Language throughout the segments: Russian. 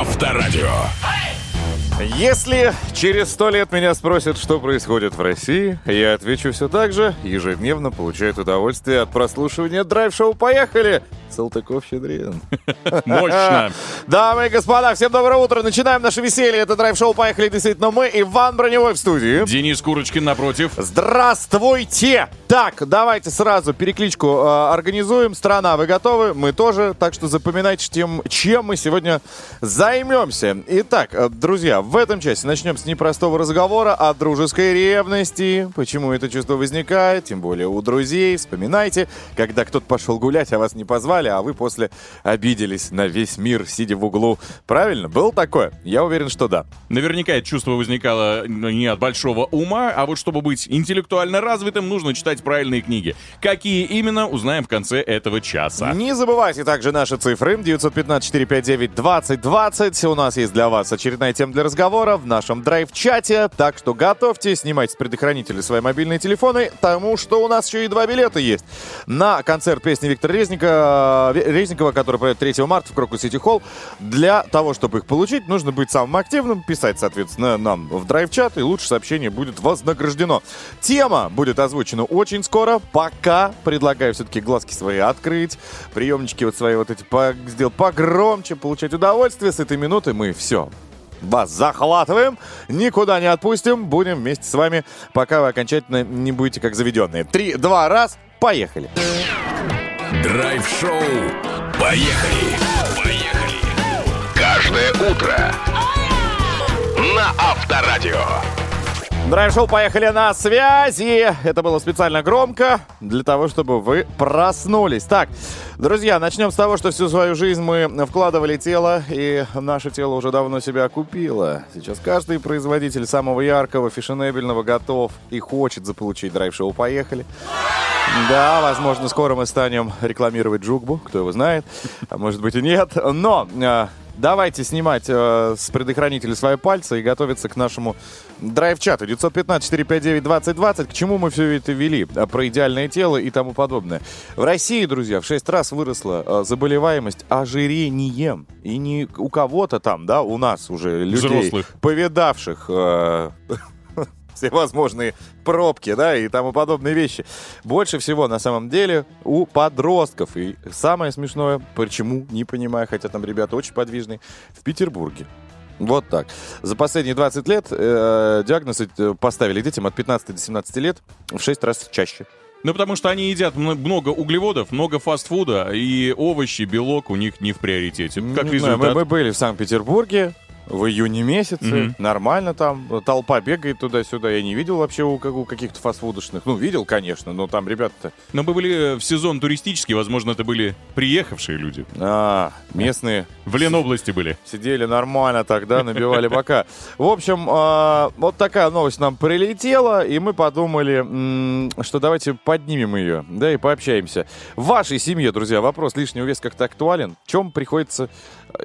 Авторадио. Если через сто лет меня спросят, что происходит в России, я отвечу все так же. Ежедневно получают удовольствие от прослушивания драйв-шоу «Поехали!» Салтыков-Щедрин. Мощно. Дамы и господа, всем доброе утро. Начинаем наше веселье. Это драйв-шоу «Поехали!» Действительно, мы, Иван Броневой в студии. Денис Курочкин напротив. Здравствуйте! Так, давайте сразу перекличку э, организуем. Страна, вы готовы? Мы тоже. Так что запоминайте, тем, чем мы сегодня займемся. Итак, э, друзья, в этом часе начнем с непростого разговора о дружеской ревности. Почему это чувство возникает, тем более у друзей. Вспоминайте, когда кто-то пошел гулять, а вас не позвали, а вы после обиделись на весь мир, сидя в углу. Правильно? Было такое? Я уверен, что да. Наверняка это чувство возникало не от большого ума, а вот чтобы быть интеллектуально развитым, нужно читать правильные книги. Какие именно, узнаем в конце этого часа. Не забывайте также наши цифры. 915-459-2020. У нас есть для вас очередная тема для разговора в нашем драйв-чате. Так что готовьте, снимайте с предохранителя свои мобильные телефоны, потому что у нас еще и два билета есть. На концерт песни Виктора Резника, э, Резникова, который пройдет 3 марта в Крокус Сити Холл. Для того, чтобы их получить, нужно быть самым активным, писать, соответственно, нам в драйв-чат, и лучше сообщение будет вознаграждено. Тема будет озвучена очень скоро. Пока предлагаю все-таки глазки свои открыть, приемнички вот свои вот эти по- сделать погромче, получать удовольствие. С этой минуты мы все вас захватываем, никуда не отпустим, будем вместе с вами, пока вы окончательно не будете как заведенные. Три, два, раз, поехали. Драйв-шоу. Поехали. Поехали. Каждое утро. На Авторадио. Драйв-шоу «Поехали на связи». Это было специально громко для того, чтобы вы проснулись. Так, друзья, начнем с того, что всю свою жизнь мы вкладывали тело, и наше тело уже давно себя окупило. Сейчас каждый производитель самого яркого, фешенебельного готов и хочет заполучить драйв-шоу «Поехали». Да, возможно, скоро мы станем рекламировать Джугбу, кто его знает, а может быть и нет. Но э, давайте снимать э, с предохранителя свои пальцы и готовиться к нашему драйв-чату. 915-459-2020. К чему мы все это вели? А, Про идеальное тело и тому подобное. В России, друзья, в 6 раз выросла э, заболеваемость ожирением. И не у кого-то там, да, у нас уже людей, Взрослых. повидавших э, всевозможные пробки, да, и тому подобные вещи. Больше всего, на самом деле, у подростков. И самое смешное, почему, не понимаю, хотя там ребята очень подвижные, в Петербурге. Вот так. За последние 20 лет э, диагноз э, поставили детям от 15 до 17 лет в 6 раз чаще. Ну, потому что они едят много углеводов, много фастфуда, и овощи, белок у них не в приоритете. Как Не знаю, результат. мы, мы были в Санкт-Петербурге в июне месяце. Мгм. Нормально там. Толпа бегает туда-сюда. Я не видел вообще у, у каких-то фастфудочных. Ну, видел, конечно, но там ребята-то... Но мы были в сезон туристический, возможно, это были приехавшие люди. А, местные В Ленобласти были. сидели нормально тогда, набивали бока. В общем, а, вот такая новость нам прилетела, и мы подумали, что давайте поднимем ее, да, и пообщаемся. В вашей семье, друзья, вопрос лишнего веса как-то актуален. В чем приходится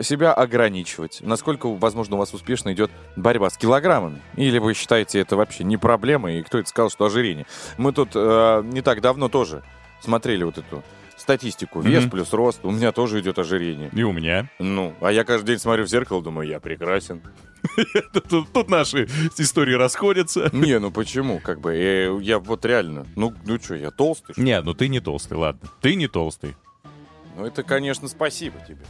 себя ограничивать? Насколько, возможно, у вас успешно идет борьба с килограммами? Или вы считаете это вообще не проблема, и кто это сказал, что ожирение? Мы тут э, не так давно тоже смотрели вот эту статистику. Вес Мгм. плюс рост. У меня тоже идет ожирение. И у меня. Ну, а я каждый день смотрю в зеркало, думаю, я прекрасен. Тут, тут- наши истории расходятся. Не, ну почему? Как бы, э, я вот реально, ну, ну что, я толстый? что? Нет, ну ты не толстый, ладно. Ты не толстый. Ну это, конечно, спасибо тебе.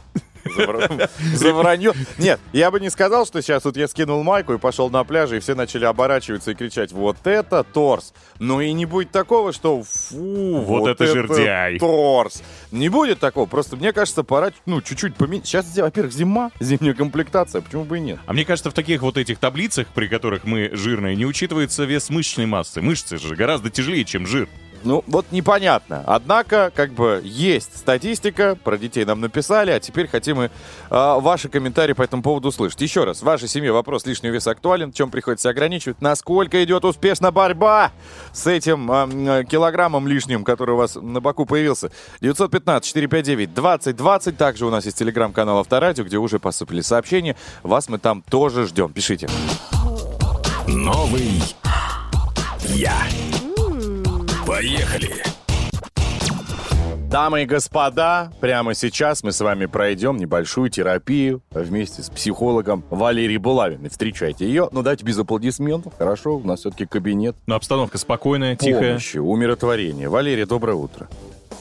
За вра- За вранье. Нет, я бы не сказал, что сейчас вот я скинул майку и пошел на пляж, и все начали оборачиваться и кричать, вот это торс. Ну и не будет такого, что фу, Вот это жердяй. торс. Не будет такого, просто мне кажется, пора, ну, чуть-чуть поменять. Сейчас, во-первых, зима, зимняя комплектация, почему бы и нет? А мне кажется, в таких вот этих таблицах, при которых мы жирные, не учитывается вес мышечной массы. Мышцы же гораздо тяжелее, чем жир. Ну, вот непонятно. Однако, как бы, есть статистика, про детей нам написали, а теперь хотим и а, ваши комментарии по этому поводу услышать. Еще раз, в вашей семье вопрос лишнего веса актуален, в чем приходится ограничивать, насколько идет успешно борьба с этим а, м, килограммом лишним, который у вас на боку появился. 915-459-2020, также у нас есть телеграм-канал Авторадио, где уже посыпали сообщения, вас мы там тоже ждем, пишите. Новый я. Поехали. Дамы и господа, прямо сейчас мы с вами пройдем небольшую терапию вместе с психологом Валерией Булавиной. Встречайте ее. Ну, давайте без аплодисментов. Хорошо, у нас все-таки кабинет. Но обстановка спокойная, тихая. Помощи, умиротворения. Валерия, доброе утро.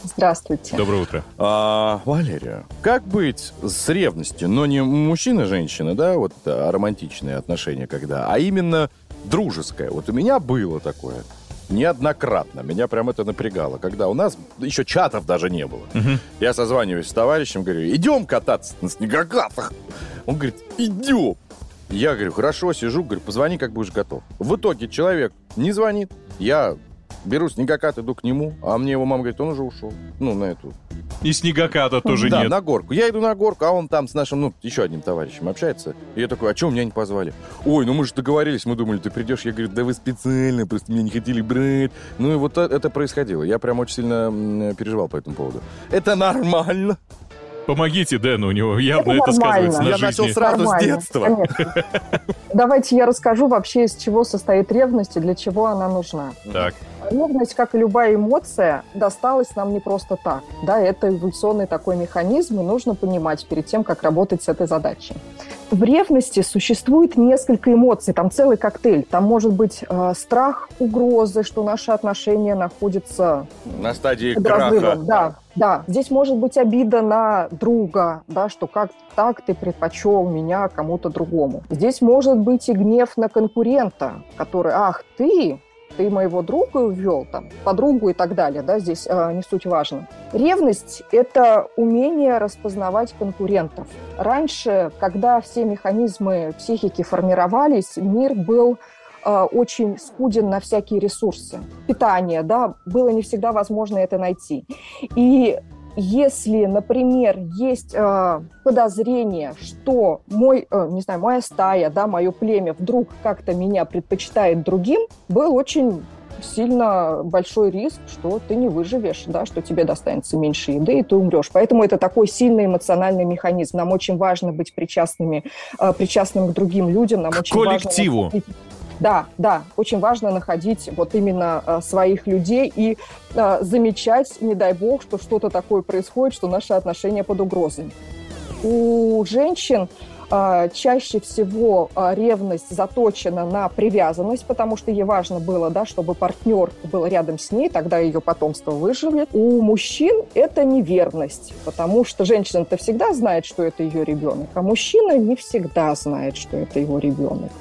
Здравствуйте. Доброе утро. А, Валерия, как быть с ревностью? Но не мужчина-женщина, да, вот а, романтичные отношения когда, а именно дружеское. Вот у меня было такое неоднократно. Меня прям это напрягало. Когда у нас еще чатов даже не было. Я созваниваюсь с товарищем, говорю, идем кататься на снегокатах. Он говорит, идем. Я говорю, хорошо, сижу, говорю, позвони, как будешь готов. В итоге человек не звонит. Я беру снегокат, иду к нему, а мне его мама говорит, он уже ушел. Ну, на эту И снегоката тоже да, нет. на горку. Я иду на горку, а он там с нашим, ну, еще одним товарищем общается. И я такой, а чего меня не позвали? Ой, ну мы же договорились, мы думали, ты придешь. Я говорю, да вы специально, просто меня не хотели брать. Ну и вот э- это происходило. Я прям очень сильно м, переживал по этому поводу. Это нормально. Помогите Дэну, у него явно это, Это сказывается на. Я жизни. начал сразу с Нормально, детства. конечно. Давайте я расскажу вообще, из чего состоит ревность и для чего она нужна. Так, Ревность, как и любая эмоция, досталась нам не просто так. Да, это эволюционный такой механизм, и нужно понимать перед тем, как работать с этой задачей. В ревности существует несколько эмоций, там целый коктейль. Там может быть э, страх, угрозы, что наши отношения находятся На стадии под краха. разрывом. Да, да. Здесь может быть обида на друга, да, что как так ты предпочел меня кому-то другому. Здесь может быть и гнев на конкурента, который, ах, ты, ты моего друга увел, там, подругу и так далее, да, здесь э, не суть важно. Ревность – это умение распознавать конкурентов. Раньше, когда все механизмы психики формировались, мир был э, очень скуден на всякие ресурсы. Питание, да, было не всегда возможно это найти. И если, например, есть э, подозрение, что мой, э, не знаю, моя стая, да, мое племя вдруг как-то меня предпочитает другим, был очень сильно большой риск, что ты не выживешь, да, что тебе достанется меньше еды, и ты умрешь. Поэтому это такой сильный эмоциональный механизм. Нам очень важно быть причастными, э, причастным к другим людям. Нам К очень важно коллективу. находить- Да, да, очень важно находить вот именно э, своих людей и э, замечать, не дай бог, что что-то такое происходит, что наши отношения под угрозой. У женщин а, чаще всего а, ревность заточена на привязанность, потому что ей важно было, да, чтобы партнер был рядом с ней, тогда ее потомство выживет. У мужчин это неверность, потому что женщина-то всегда знает, что это ее ребенок, а мужчина не всегда знает, что это его ребенок.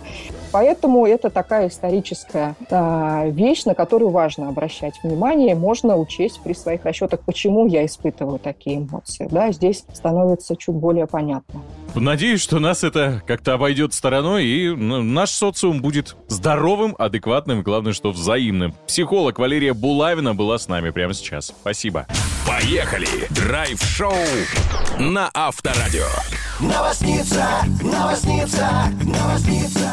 Поэтому это такая историческая а, вещь, на которую важно обращать внимание, можно учесть при своих расчетах, почему я испытываю такие эмоции. Да, здесь становится чуть более понятно. надеюсь, что нас это как-то обойдет стороной, и ну, наш социум будет здоровым, адекватным, главное, что взаимным. Психолог Валерия Булавина была с нами прямо сейчас. Спасибо. Поехали! Драйв-шоу на Авторадио. Новосница, новосница, новосница.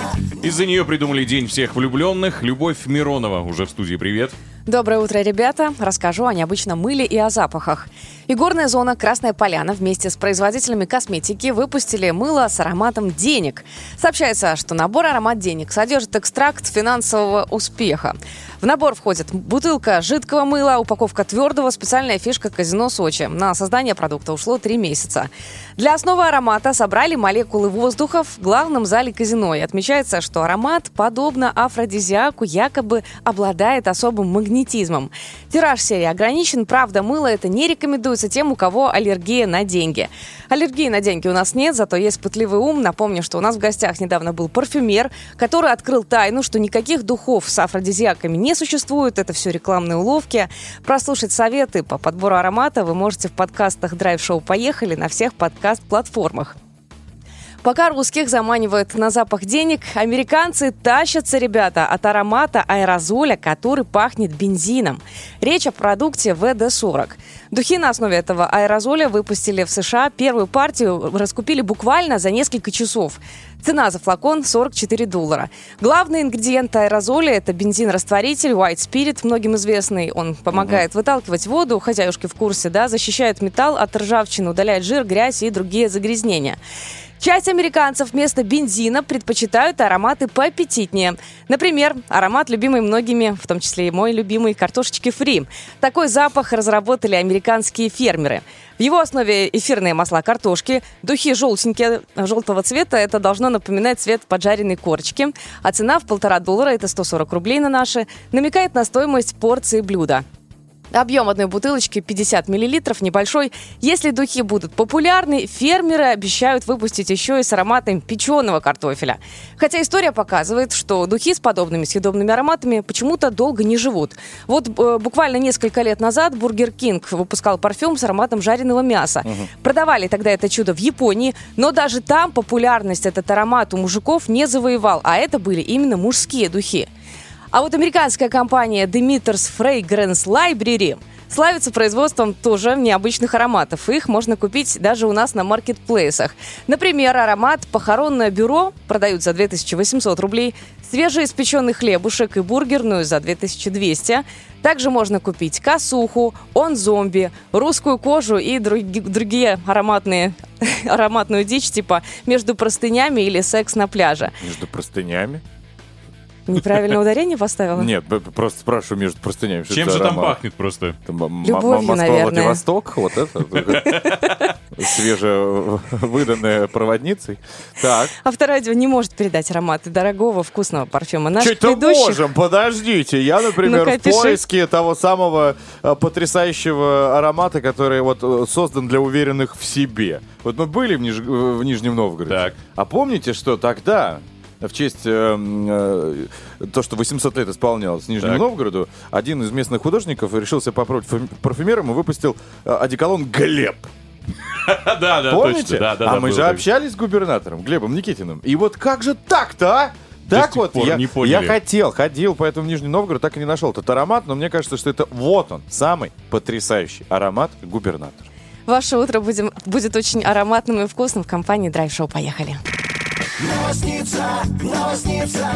Из-за нее придумали День всех влюбленных. Любовь Миронова уже в студии. Привет. Доброе утро, ребята! Расскажу о необычном мыле и о запахах. Игорная зона «Красная поляна» вместе с производителями косметики выпустили мыло с ароматом денег. Сообщается, что набор «Аромат денег» содержит экстракт финансового успеха. В набор входит бутылка жидкого мыла, упаковка твердого, специальная фишка «Казино Сочи». На создание продукта ушло три месяца. Для основы аромата собрали молекулы воздуха в главном зале казино. И отмечается, что аромат, подобно афродизиаку, якобы обладает особым магнетизмом. Тираж серии ограничен, правда, мыло это не рекомендуется тем, у кого аллергия на деньги. Аллергии на деньги у нас нет, зато есть пытливый ум. Напомню, что у нас в гостях недавно был парфюмер, который открыл тайну, что никаких духов с афродизиаками не существует. Это все рекламные уловки. Прослушать советы по подбору аромата вы можете в подкастах Драйв-шоу «Поехали» на всех подкаст-платформах. Пока русских заманивают на запах денег, американцы тащатся, ребята, от аромата аэрозоля, который пахнет бензином. Речь о продукте ВД-40. Духи на основе этого аэрозоля выпустили в США. Первую партию раскупили буквально за несколько часов. Цена за флакон 44 доллара. Главный ингредиент аэрозоля – это бензин-растворитель White Spirit, многим известный. Он помогает выталкивать воду, хозяюшки в курсе, да, защищает металл от ржавчины, удаляет жир, грязь и другие загрязнения. Часть американцев вместо бензина предпочитают ароматы поаппетитнее. Например, аромат, любимый многими, в том числе и мой любимый, картошечки фри. Такой запах разработали американские фермеры. В его основе эфирные масла картошки, духи желтенькие, желтого цвета, это должно напоминать цвет поджаренной корочки, а цена в полтора доллара, это 140 рублей на наши, намекает на стоимость порции блюда. Объем одной бутылочки 50 миллилитров, небольшой. Если духи будут популярны, фермеры обещают выпустить еще и с ароматом печеного картофеля. Хотя история показывает, что духи с подобными съедобными ароматами почему-то долго не живут. Вот э, буквально несколько лет назад Бургер Кинг выпускал парфюм с ароматом жареного мяса. Продавали тогда это чудо в Японии, но даже там популярность этот аромат у мужиков не завоевал, а это были именно мужские духи. А вот американская компания Demeter's Fragrance Library славится производством тоже необычных ароматов. Их можно купить даже у нас на маркетплейсах. Например, аромат «Похоронное бюро» продают за 2800 рублей, свежеиспеченный хлебушек и бургерную за 2200. Также можно купить косуху, он зомби, русскую кожу и други- другие ароматные, ароматную дичь, типа между простынями или секс на пляже. Между простынями? Неправильное ударение поставила? Нет, просто спрашиваю между простынями. Чем же там пахнет просто? Любовью, наверное. Владивосток, вот это. Свежевыданная проводницей. Так. Авторадио не может передать ароматы дорогого вкусного парфюма. Наших Что-то ведущих можем, подождите. Я, например, в поиске того самого э, потрясающего аромата, который вот э, создан для уверенных в себе. Вот мы были в, Ниж- э, в Нижнем Новгороде. Так. А помните, что тогда в честь э, э, то, что 800 лет исполнялось Нижнему Так. Новгороду, один из местных художников решился попробовать парфюмером и выпустил э, одеколон «Глеб». Да, да, Помните? Да, да, а мы же общались с губернатором Глебом Никитиным. И вот как же так-то, а? Так вот, я, не я хотел, ходил по этому Нижнему Новгороду, так и не нашел этот аромат, но мне кажется, что это вот он, самый потрясающий аромат губернатора. Ваше утро будем, будет очень ароматным и вкусным в компании Драйв Шоу. Поехали. Новосница, новосница.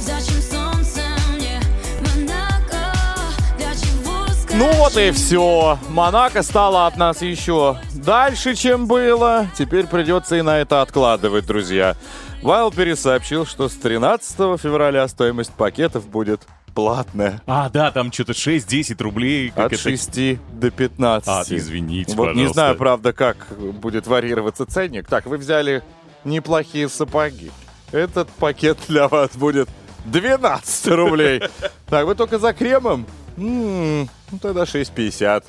Зачем солнце мне Монако? Для чего Ну вот и все. Монако стало от нас еще дальше, чем было. Теперь придется и на это откладывать, друзья. Wildberries сообщил, что с 13 февраля стоимость пакетов будет платная. А, да, там что-то 6-10 рублей. как От это- 6 до 15. А, извините, Вот не пожалуйста. знаю, правда, как будет варьироваться ценник. Так, вы взяли неплохие сапоги. Этот пакет для вас будет 12 рублей. Так, вы только за кремом? М, Ну, тогда 6,50.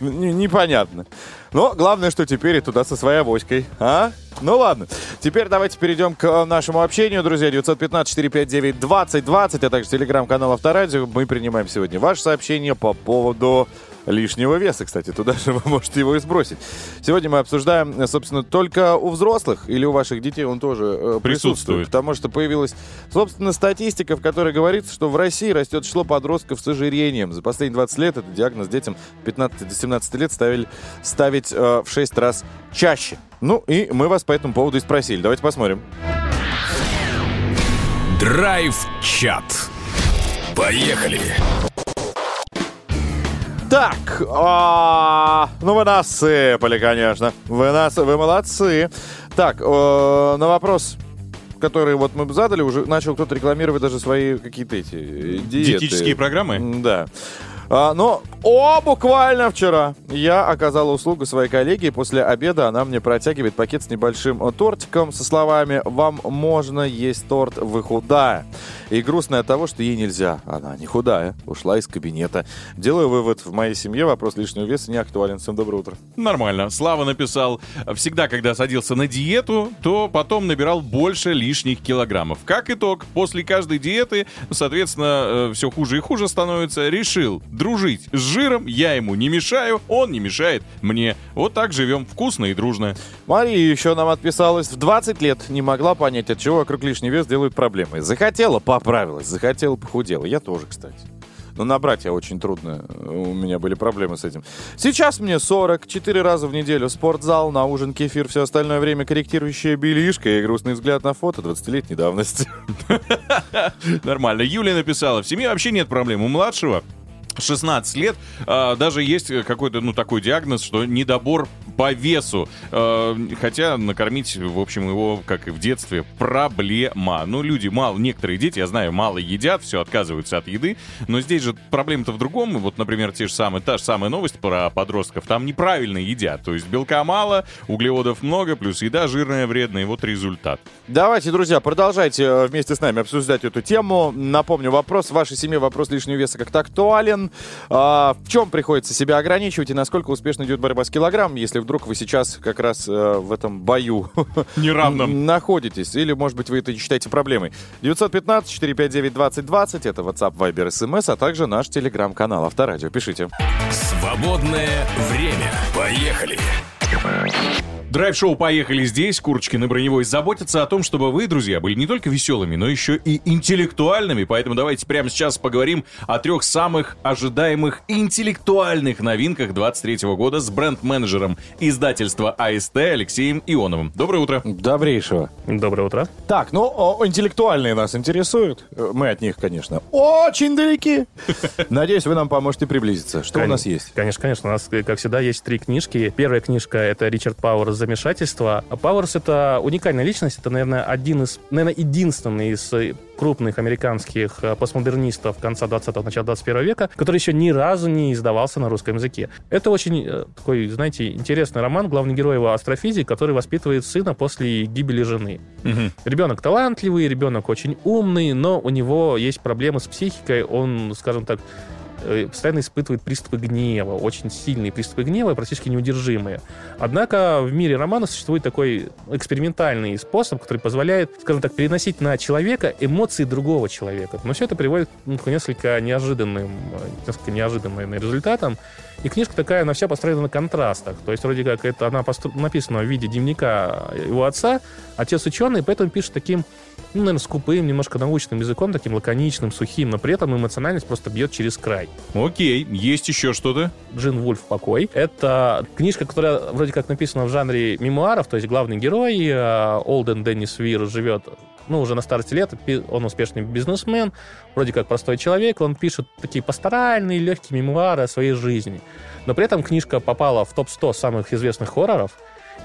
Н- Непонятно. Но главное, что теперь и туда со своей авоськой. А? Ну ладно. Теперь давайте перейдем к э, нашему общению, друзья. 915-459-2020, а также телеграм-канал Авторадио. Мы принимаем сегодня ваше сообщение по поводу лишнего веса, кстати. Туда же вы можете его и сбросить. Сегодня мы обсуждаем, собственно, только у взрослых или у ваших детей он тоже э, присутствует. Присутствует. Потому что появилась, собственно, статистика, в которой говорится, что в России растет число подростков с ожирением. За последние 20 лет этот диагноз детям 15 до 17 лет ставили, ставить э, в 6 раз чаще. Ну и мы вас по этому поводу и спросили. Давайте посмотрим. Драйв-чат. Поехали. Так, а, ну вы нас сыпали, конечно. Вы нас, вы молодцы. Так, э, на вопрос, который вот мы задали, уже начал кто-то рекламировать даже свои какие-то эти э, диеты. Диетические программы? Да. А, но, о, буквально вчера я оказала услугу своей коллеге, и после обеда она мне протягивает пакет с небольшим э, тортиком со словами «Вам можно есть торт, вы худая». И грустно от того, что ей нельзя. Она не худая, ушла из кабинета. Делаю вывод, в моей семье вопрос лишнего веса не актуален. Всем доброе утро. Нормально. Слава написал, всегда, когда садился на диету, то потом набирал больше лишних килограммов. Как итог, после каждой диеты, соответственно, все хуже и хуже становится. Решил дружить с жиром, я ему не мешаю, он не мешает мне. Вот так живем вкусно и дружно. Мария еще нам отписалась. В 20 лет не могла понять, от чего вокруг лишний вес делают проблемы. Захотела, поправилась. Захотела, похудела. Я тоже, кстати. Но набрать я очень трудно. У меня были проблемы с этим. Сейчас мне 40, 4 раза в неделю спортзал, на ужин кефир, все остальное время корректирующая белишка и грустный взгляд на фото 20-летней давности. Нормально. Юлия написала, в семье вообще нет проблем. У младшего 16 лет, а, даже есть какой-то, ну, такой диагноз, что недобор по весу. Э, хотя накормить, в общем, его, как и в детстве, проблема. Ну, люди мало, некоторые дети, я знаю, мало едят, все отказываются от еды, но здесь же проблема-то в другом. Вот, например, те же самые, та же самая новость про подростков, там неправильно едят. То есть белка мало, углеводов много, плюс еда жирная, вредная, и вот результат. Давайте, друзья, продолжайте э, вместе с нами обсуждать эту тему. Напомню, вопрос в вашей семье, вопрос лишнего веса как-то актуален. А, в чем приходится себя ограничивать и насколько успешно идет борьба с килограммом, если вдруг вы сейчас как раз э, в этом бою Неравном. находитесь? Или, может быть, вы это не считаете проблемой? 915-459-2020, это WhatsApp, Viber, SMS, а также наш телеграм-канал Авторадио. Пишите. Свободное время. Поехали. Драйв-шоу «Поехали здесь». Курочкин и Броневой заботятся о том, чтобы вы, друзья, были не только веселыми, но еще и интеллектуальными. Поэтому давайте прямо сейчас поговорим о трех самых ожидаемых интеллектуальных новинках 23 года с бренд-менеджером издательства АСТ Алексеем Ионовым. Доброе утро. Добрейшего. Доброе утро. Так, ну, о, интеллектуальные нас интересуют. Э, Мы от них, конечно, очень далеки. Надеюсь, вы нам поможете приблизиться. Что у нас есть? Конечно, конечно. У нас, э, как всегда, есть три книжки. Первая книжка — это Ричард Пауэрс «Замешательство». А Пауэрс — это уникальная личность. Это, наверное, один из, наверное, единственный из э, крупных американских э, постмодернистов конца 20-го, начала 21 века, который еще ни разу не издавался на русском языке. Это очень э, такой, знаете, интересный роман. Главный герой его астрофизик, который воспитывает сына после гибели жены. Ребенок талантливый, ребенок очень умный, но у него есть проблемы с психикой. Он, скажем так, постоянно испытывает приступы гнева, очень сильные приступы гнева, практически неудержимые. Однако в мире романа существует такой экспериментальный способ, который позволяет, скажем так, переносить на человека эмоции другого человека. Но все это приводит ну, к несколько неожиданным, э, несколько неожиданным результатам. И книжка такая, она вся построена на контрастах. То есть, вроде как, это она постро- написана в виде дневника его отца. Отец ученый, поэтому пишет таким, ну, наверное, скупым, немножко научным языком, таким лаконичным, сухим, но при этом эмоциональность просто бьет через край. Окей, есть еще что-то? Джин Вульф «Покой». Это книжка, которая вроде как написана в жанре мемуаров, то есть главный герой э, Олден Деннис Вир живет ну, уже на старости лет, он успешный бизнесмен, вроде как простой человек, он пишет такие пасторальные, легкие мемуары о своей жизни. Но при этом книжка попала в топ-100 самых известных хорроров,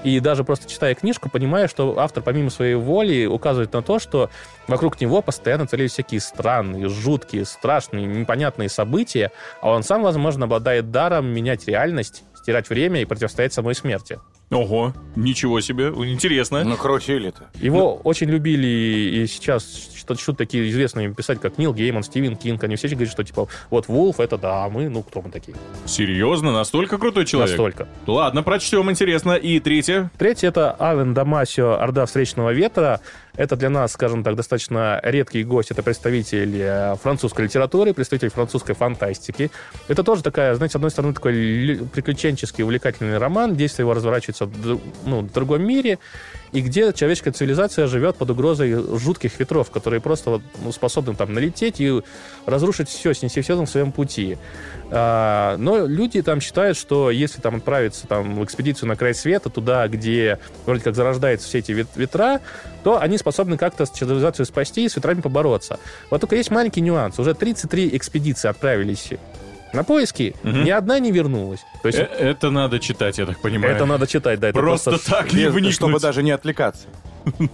и даже просто читая книжку, понимаю, что автор помимо своей воли указывает на то, что вокруг него постоянно творились всякие странные, жуткие, страшные, непонятные события, а он сам, возможно, обладает даром менять реальность, стирать время и противостоять самой смерти. Ого, ничего себе, интересно. Ну, крутили-то. Его очень любили и сейчас что что такие известные писать, как Нил Гейман, Стивен Кинг. Они все говорят, что типа, вот Вулф, это да, а мы, ну, кто мы такие? Серьезно, настолько крутой человек? Настолько. Ладно, прочтем, интересно. И третье? Третье — это Авен Дамасио «Орда встречного ветра». Это для нас, скажем так, достаточно редкий гость. Это представитель э, французской литературы, представитель французской фантастики. Это тоже такая, знаете, с одной стороны, такой лю- приключенческий, увлекательный роман. Действие его разворачивается в, дру- ну, в другом мире, и где человеческая цивилизация живет под угрозой жутких ветров, которые просто вот, ну, способны там налететь и разрушить все, снести все на своем пути. А, но люди там считают, что если там отправиться там, в экспедицию на край света, туда, где вроде как зарождаются все эти вет- ветра, то они способны как-то цивилизацию спасти и с ветрами побороться. Вот только есть маленький нюанс. Уже 33 экспедиции отправились на поиски, ни одна не вернулась. То есть Э, Это надо читать, я так понимаю. это надо читать, да. Это Просто так не вникнуть. чтобы даже не отвлекаться.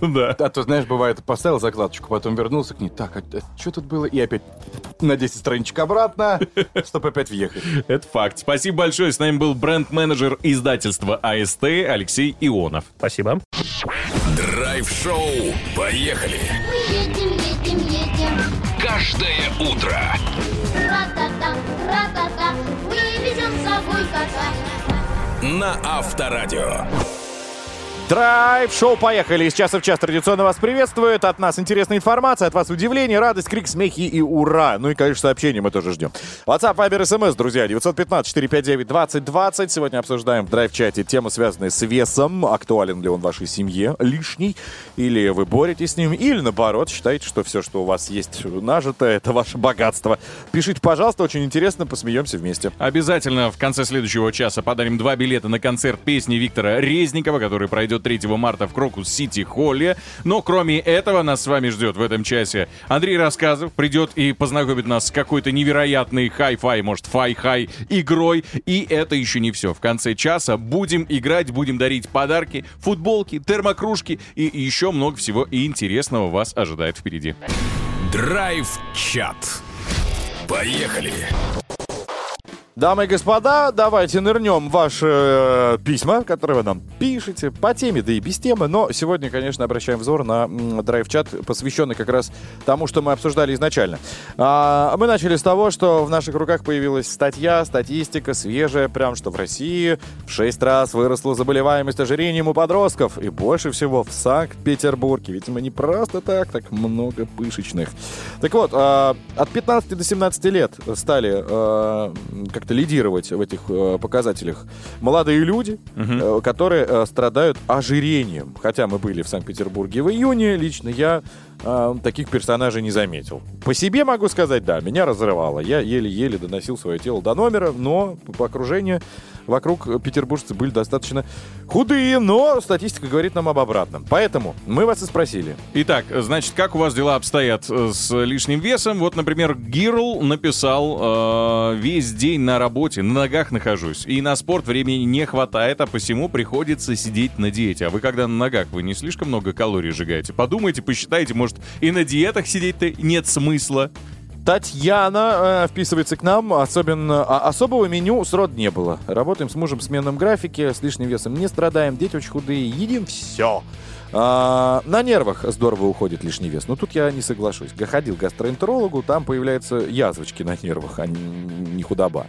Ну да. А то, знаешь, бывает, поставил закладочку, потом вернулся к ней. Так, а, что тут было? И опять на 10 страничек обратно, чтобы опять въехать. Это факт. Спасибо большое. С нами был бренд-менеджер издательства АСТ Алексей Ионов. Спасибо. Драйв-шоу. Поехали. Мы едем. Каждое утро. Ра-та-та, ра-та-та. Мы везем с собой кота. На Авторадио. Драйв, шоу, поехали. Из часа в час традиционно вас приветствует. От нас интересная информация, от вас удивление, радость, крик, смехи и ура. Ну и, конечно, сообщения мы тоже ждем. WhatsApp, Viber, SMS, друзья, 915-459-2020. Сегодня обсуждаем в драйв-чате тему, связанную с весом. Актуален ли он вашей семье, лишний, или вы боретесь с ним, или наоборот, считаете, что все, что у вас есть нажито, это ваше богатство. Пишите, пожалуйста, очень интересно, посмеемся вместе. Обязательно в конце следующего часа подарим два билета на концерт песни Виктора Резникова, который пройдет пройдет 3 марта в Крокус Сити Холле. Но кроме этого нас с вами ждет в этом часе Андрей Рассказов. Придет и познакомит нас с какой-то невероятной хай-фай, может, Fi-Hi игрой. И это еще не все. В конце часа будем играть, будем дарить подарки, футболки, термокружки и еще много всего интересного вас ожидает впереди. Драйв-чат. Поехали. Дамы и господа, давайте нырнем в ваши э, письма, которые вы нам пишете, по теме, да и без темы. Но сегодня, конечно, обращаем взор на драйв-чат, посвященный как раз тому, что мы обсуждали изначально. А, мы начали с того, что в наших руках появилась статья, статистика свежая, прям что в России в 6 раз выросла заболеваемость ожирением у подростков. И больше всего в Санкт-Петербурге. Видимо, не просто так, так много пышечных. Так вот, а, от 15 до 17 лет стали а, как-то лидировать в этих э, показателях молодые люди, э, которые э, страдают ожирением. Хотя мы были в Санкт-Петербурге в июне, лично я э, таких персонажей не заметил. По себе могу сказать, да, меня разрывало. Я еле-еле доносил свое тело до номера, но по окружению вокруг петербуржцы были достаточно худые, но статистика говорит нам об обратном. Поэтому мы вас и спросили. Итак, значит, как у вас дела обстоят э, с лишним весом? Вот, например, Гирл написал э, «Весь день на работе, на ногах нахожусь, и на спорт времени не хватает, а посему приходится сидеть на диете». А вы когда на ногах, вы не слишком много калорий сжигаете? Подумайте, посчитайте, может, и на диетах сидеть-то нет смысла? Татьяна э, вписывается к нам. Особенно а, особого меню срод не было. Работаем с мужем в сменном графике, с лишним весом не страдаем, дети очень худые, едим все. А, на нервах здорово уходит лишний вес. Но тут я не соглашусь. Ходил к гастроэнтерологу, там появляются язвочки на нервах, а не худоба.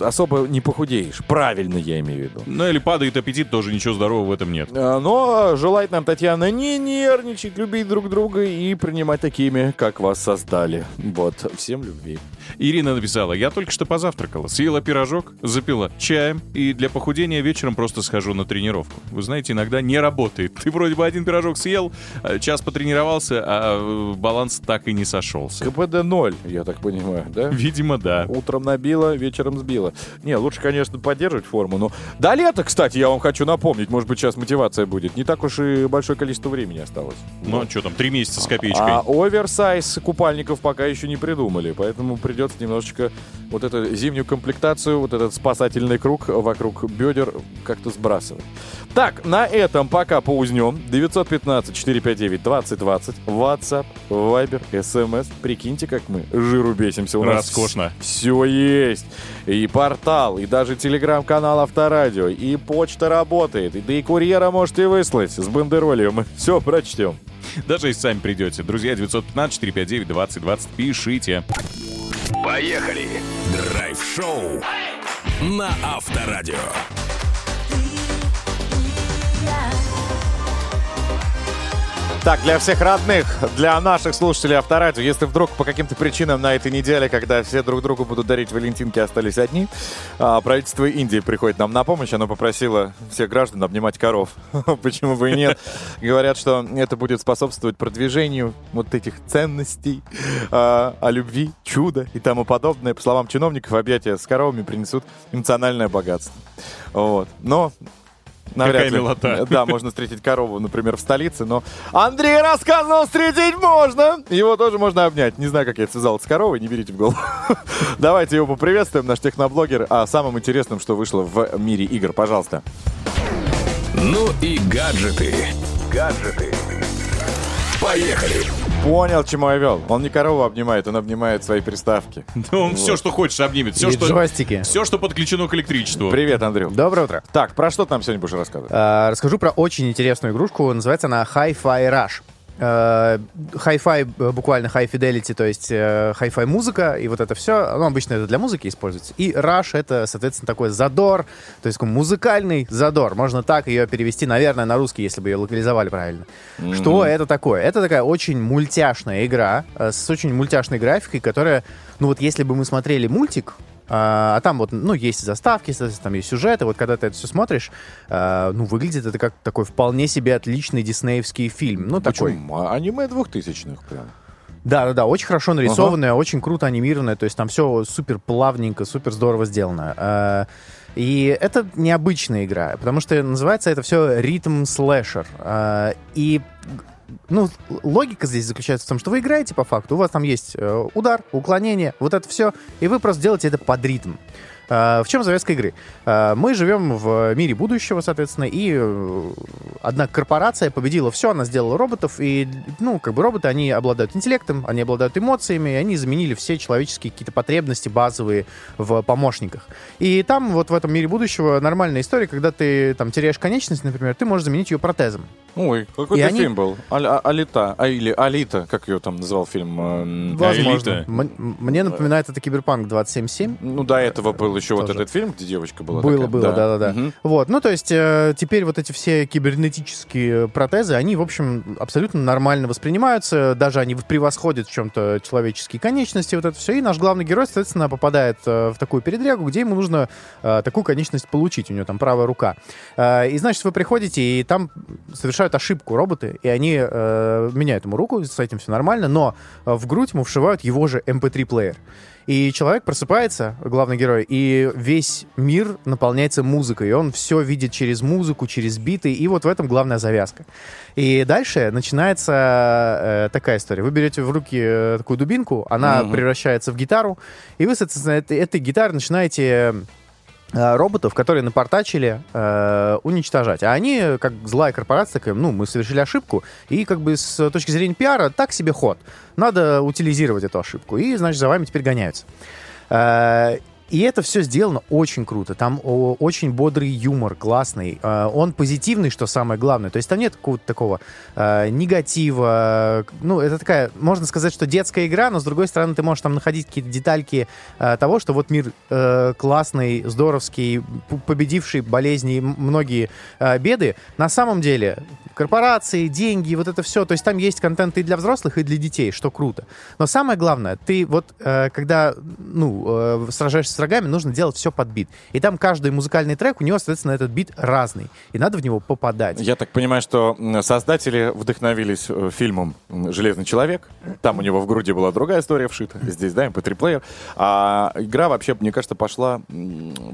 Особо не похудеешь. Правильно я имею в виду. Ну или падает аппетит, тоже ничего здорового в этом нет. А, Но желает нам, Татьяна, не нервничать, любить друг друга и принимать такими, как вас создали. Вот. Всем любви. Ирина написала, я только что позавтракала, съела пирожок, запила чаем, и для похудения вечером просто схожу на тренировку. Вы знаете, иногда не работает. Ты вроде бы один пирожок съел, э, час потренировался, а э, баланс так и не сошелся. КПД ноль, я так понимаю, да? Видимо, да. Утром набила, вечером сбила. Не, лучше, конечно, поддерживать форму, но... До лета, кстати, я вам хочу напомнить, может быть, сейчас мотивация будет. Не так уж и большое количество времени осталось. Ну, что там, три месяца с копеечкой. А оверсайз купальников пока еще не придумали, поэтому придется немножечко вот эту зимнюю комплектацию, вот этот спасательный круг вокруг бедер как-то сбрасывать. Так, на этом пока поузнем. 915-459-2020, WhatsApp, Viber, SMS. Прикиньте, как мы жиру бесимся. У нас Роскошно. все есть. И портал, и даже телеграм-канал Авторадио, и почта работает, и, да и курьера можете выслать с бандеролью. Мы все прочтем. Даже если сами придете. Друзья, 915-459-2020, пишите. Поехали. Драйв-шоу на Авторадио. Так, для всех родных, для наших слушателей Авторадио, если вдруг по каким-то причинам на этой неделе, когда все друг другу будут дарить валентинки, остались одни, а, правительство Индии приходит нам на помощь. Оно попросило всех граждан обнимать коров. Почему бы и нет? Говорят, что это будет способствовать продвижению вот этих ценностей а, о любви, чудо и тому подобное. По словам чиновников, объятия с коровами принесут эмоциональное богатство. Вот. Но Навряд Какая ли. милота. Да, можно встретить корову, например, в столице, но Андрей рассказывал, встретить можно. Его тоже можно обнять. Не знаю, как я это связал с коровой, не берите в голову. Давайте его поприветствуем, наш техноблогер, о самом интересном, что вышло в мире игр. Пожалуйста. Ну и гаджеты. Гаджеты. Поехали. Понял, чему я вел. Он не корову обнимает, он обнимает свои приставки. Ну, Он все, что хочешь, обнимет. Все, И что, джойстики. все, что подключено к электричеству. Привет, Андрю. Доброе утро. Так, про что ты нам сегодня будешь рассказывать? А, расскажу про очень интересную игрушку. Называется она Hi-Fi Rush. Э, Hi-Fi э, буквально high fidelity, то есть э, hi-fi музыка, и вот это все, ну, обычно это для музыки используется. И Rush это, соответственно, такой задор, то есть музыкальный задор. Можно так ее перевести, наверное, на русский, если бы ее локализовали правильно. Что это такое? Это такая очень мультяшная игра с очень мультяшной графикой, которая, ну вот если бы мы смотрели мультик, а, а там вот, ну, есть заставки, там есть сюжеты. Вот когда ты это все смотришь, а, ну, выглядит это как такой вполне себе отличный диснеевский фильм. Ну, такой. Почему? А- Аниме двухтысячных прям. Да, да, да, очень хорошо нарисованная, очень круто анимированная, то есть там все супер плавненько, супер здорово сделано. И это необычная игра, потому что называется это все ритм слэшер. И ну, логика здесь заключается в том, что вы играете по факту, у вас там есть э, удар, уклонение, вот это все, и вы просто делаете это под ритм. Э, В чем завязка игры? Э, Мы живем в мире будущего, соответственно, и одна корпорация победила все, она сделала роботов, и, ну, как бы роботы, они обладают интеллектом, они обладают эмоциями, и они заменили все человеческие какие-то потребности базовые в помощниках. И там, вот в этом мире будущего, нормальная история, когда ты там теряешь конечность, например, ты можешь заменить ее протезом. Ой, какой-то они- фильм был. Аль- а- Алита. А, или Алита, как ее там называл фильм? эм, Возможно. М- Мне напоминает это Киберпанк 27.7. Ну, до этого был еще вот Тоже. этот фильм, где девочка была. Было, такая. было, да-да-да. Мгм. Вот, ну, то есть, э, теперь вот эти все кибернетические протезы, они, в общем, абсолютно нормально воспринимаются, даже они превосходят в чем-то человеческие конечности, вот это все, и наш главный герой, соответственно, попадает э, в такую передрягу, где ему нужно э, такую конечность получить, у него там правая рука. Э, и, значит, вы приходите, и там совершают ошибку роботы, и они э, меняют ему руку, с этим все нормально, но э, в грудь ему вшивают его же MP3-плеер. И человек просыпается, главный герой, и весь мир наполняется музыкой. И он все видит через музыку, через биты. И вот в этом главная завязка. И дальше начинается э, такая история. Вы берете в руки э, такую дубинку, она Мгм. превращается в гитару, и вы, соответственно, этой, этой гитарой начинаете роботов, которые напортачили, э, уничтожать. А они, как злая корпорация, такая, ну, мы совершили ошибку, и как бы с точки зрения пиара так себе ход. Надо утилизировать эту ошибку. И, значит, за вами теперь гоняются. Э, И это все сделано очень круто. Там очень бодрый юмор, классный. Э, он позитивный, что самое главное. То есть там нет какого-то такого э, негатива. Ну, это такая, можно сказать, что детская игра, но с другой стороны ты можешь там находить какие-то детальки э, того, что вот мир классный, здоровский, победивший болезни и многие беды. На самом деле корпорации, деньги, вот это все. То есть там есть контент и для взрослых, и для детей, что круто. Но самое главное, ты вот, э, когда, ну, э, сражаешься с врагами, нужно делать все под бит. И там каждый музыкальный трек, у него, соответственно, этот бит разный. И надо в него попадать. Я так понимаю, что создатели вдохновились э, фильмом «Железный человек». Там у него в груди была другая история вшита. Здесь, да, MP3-плеер. А игра вообще, мне кажется, пошла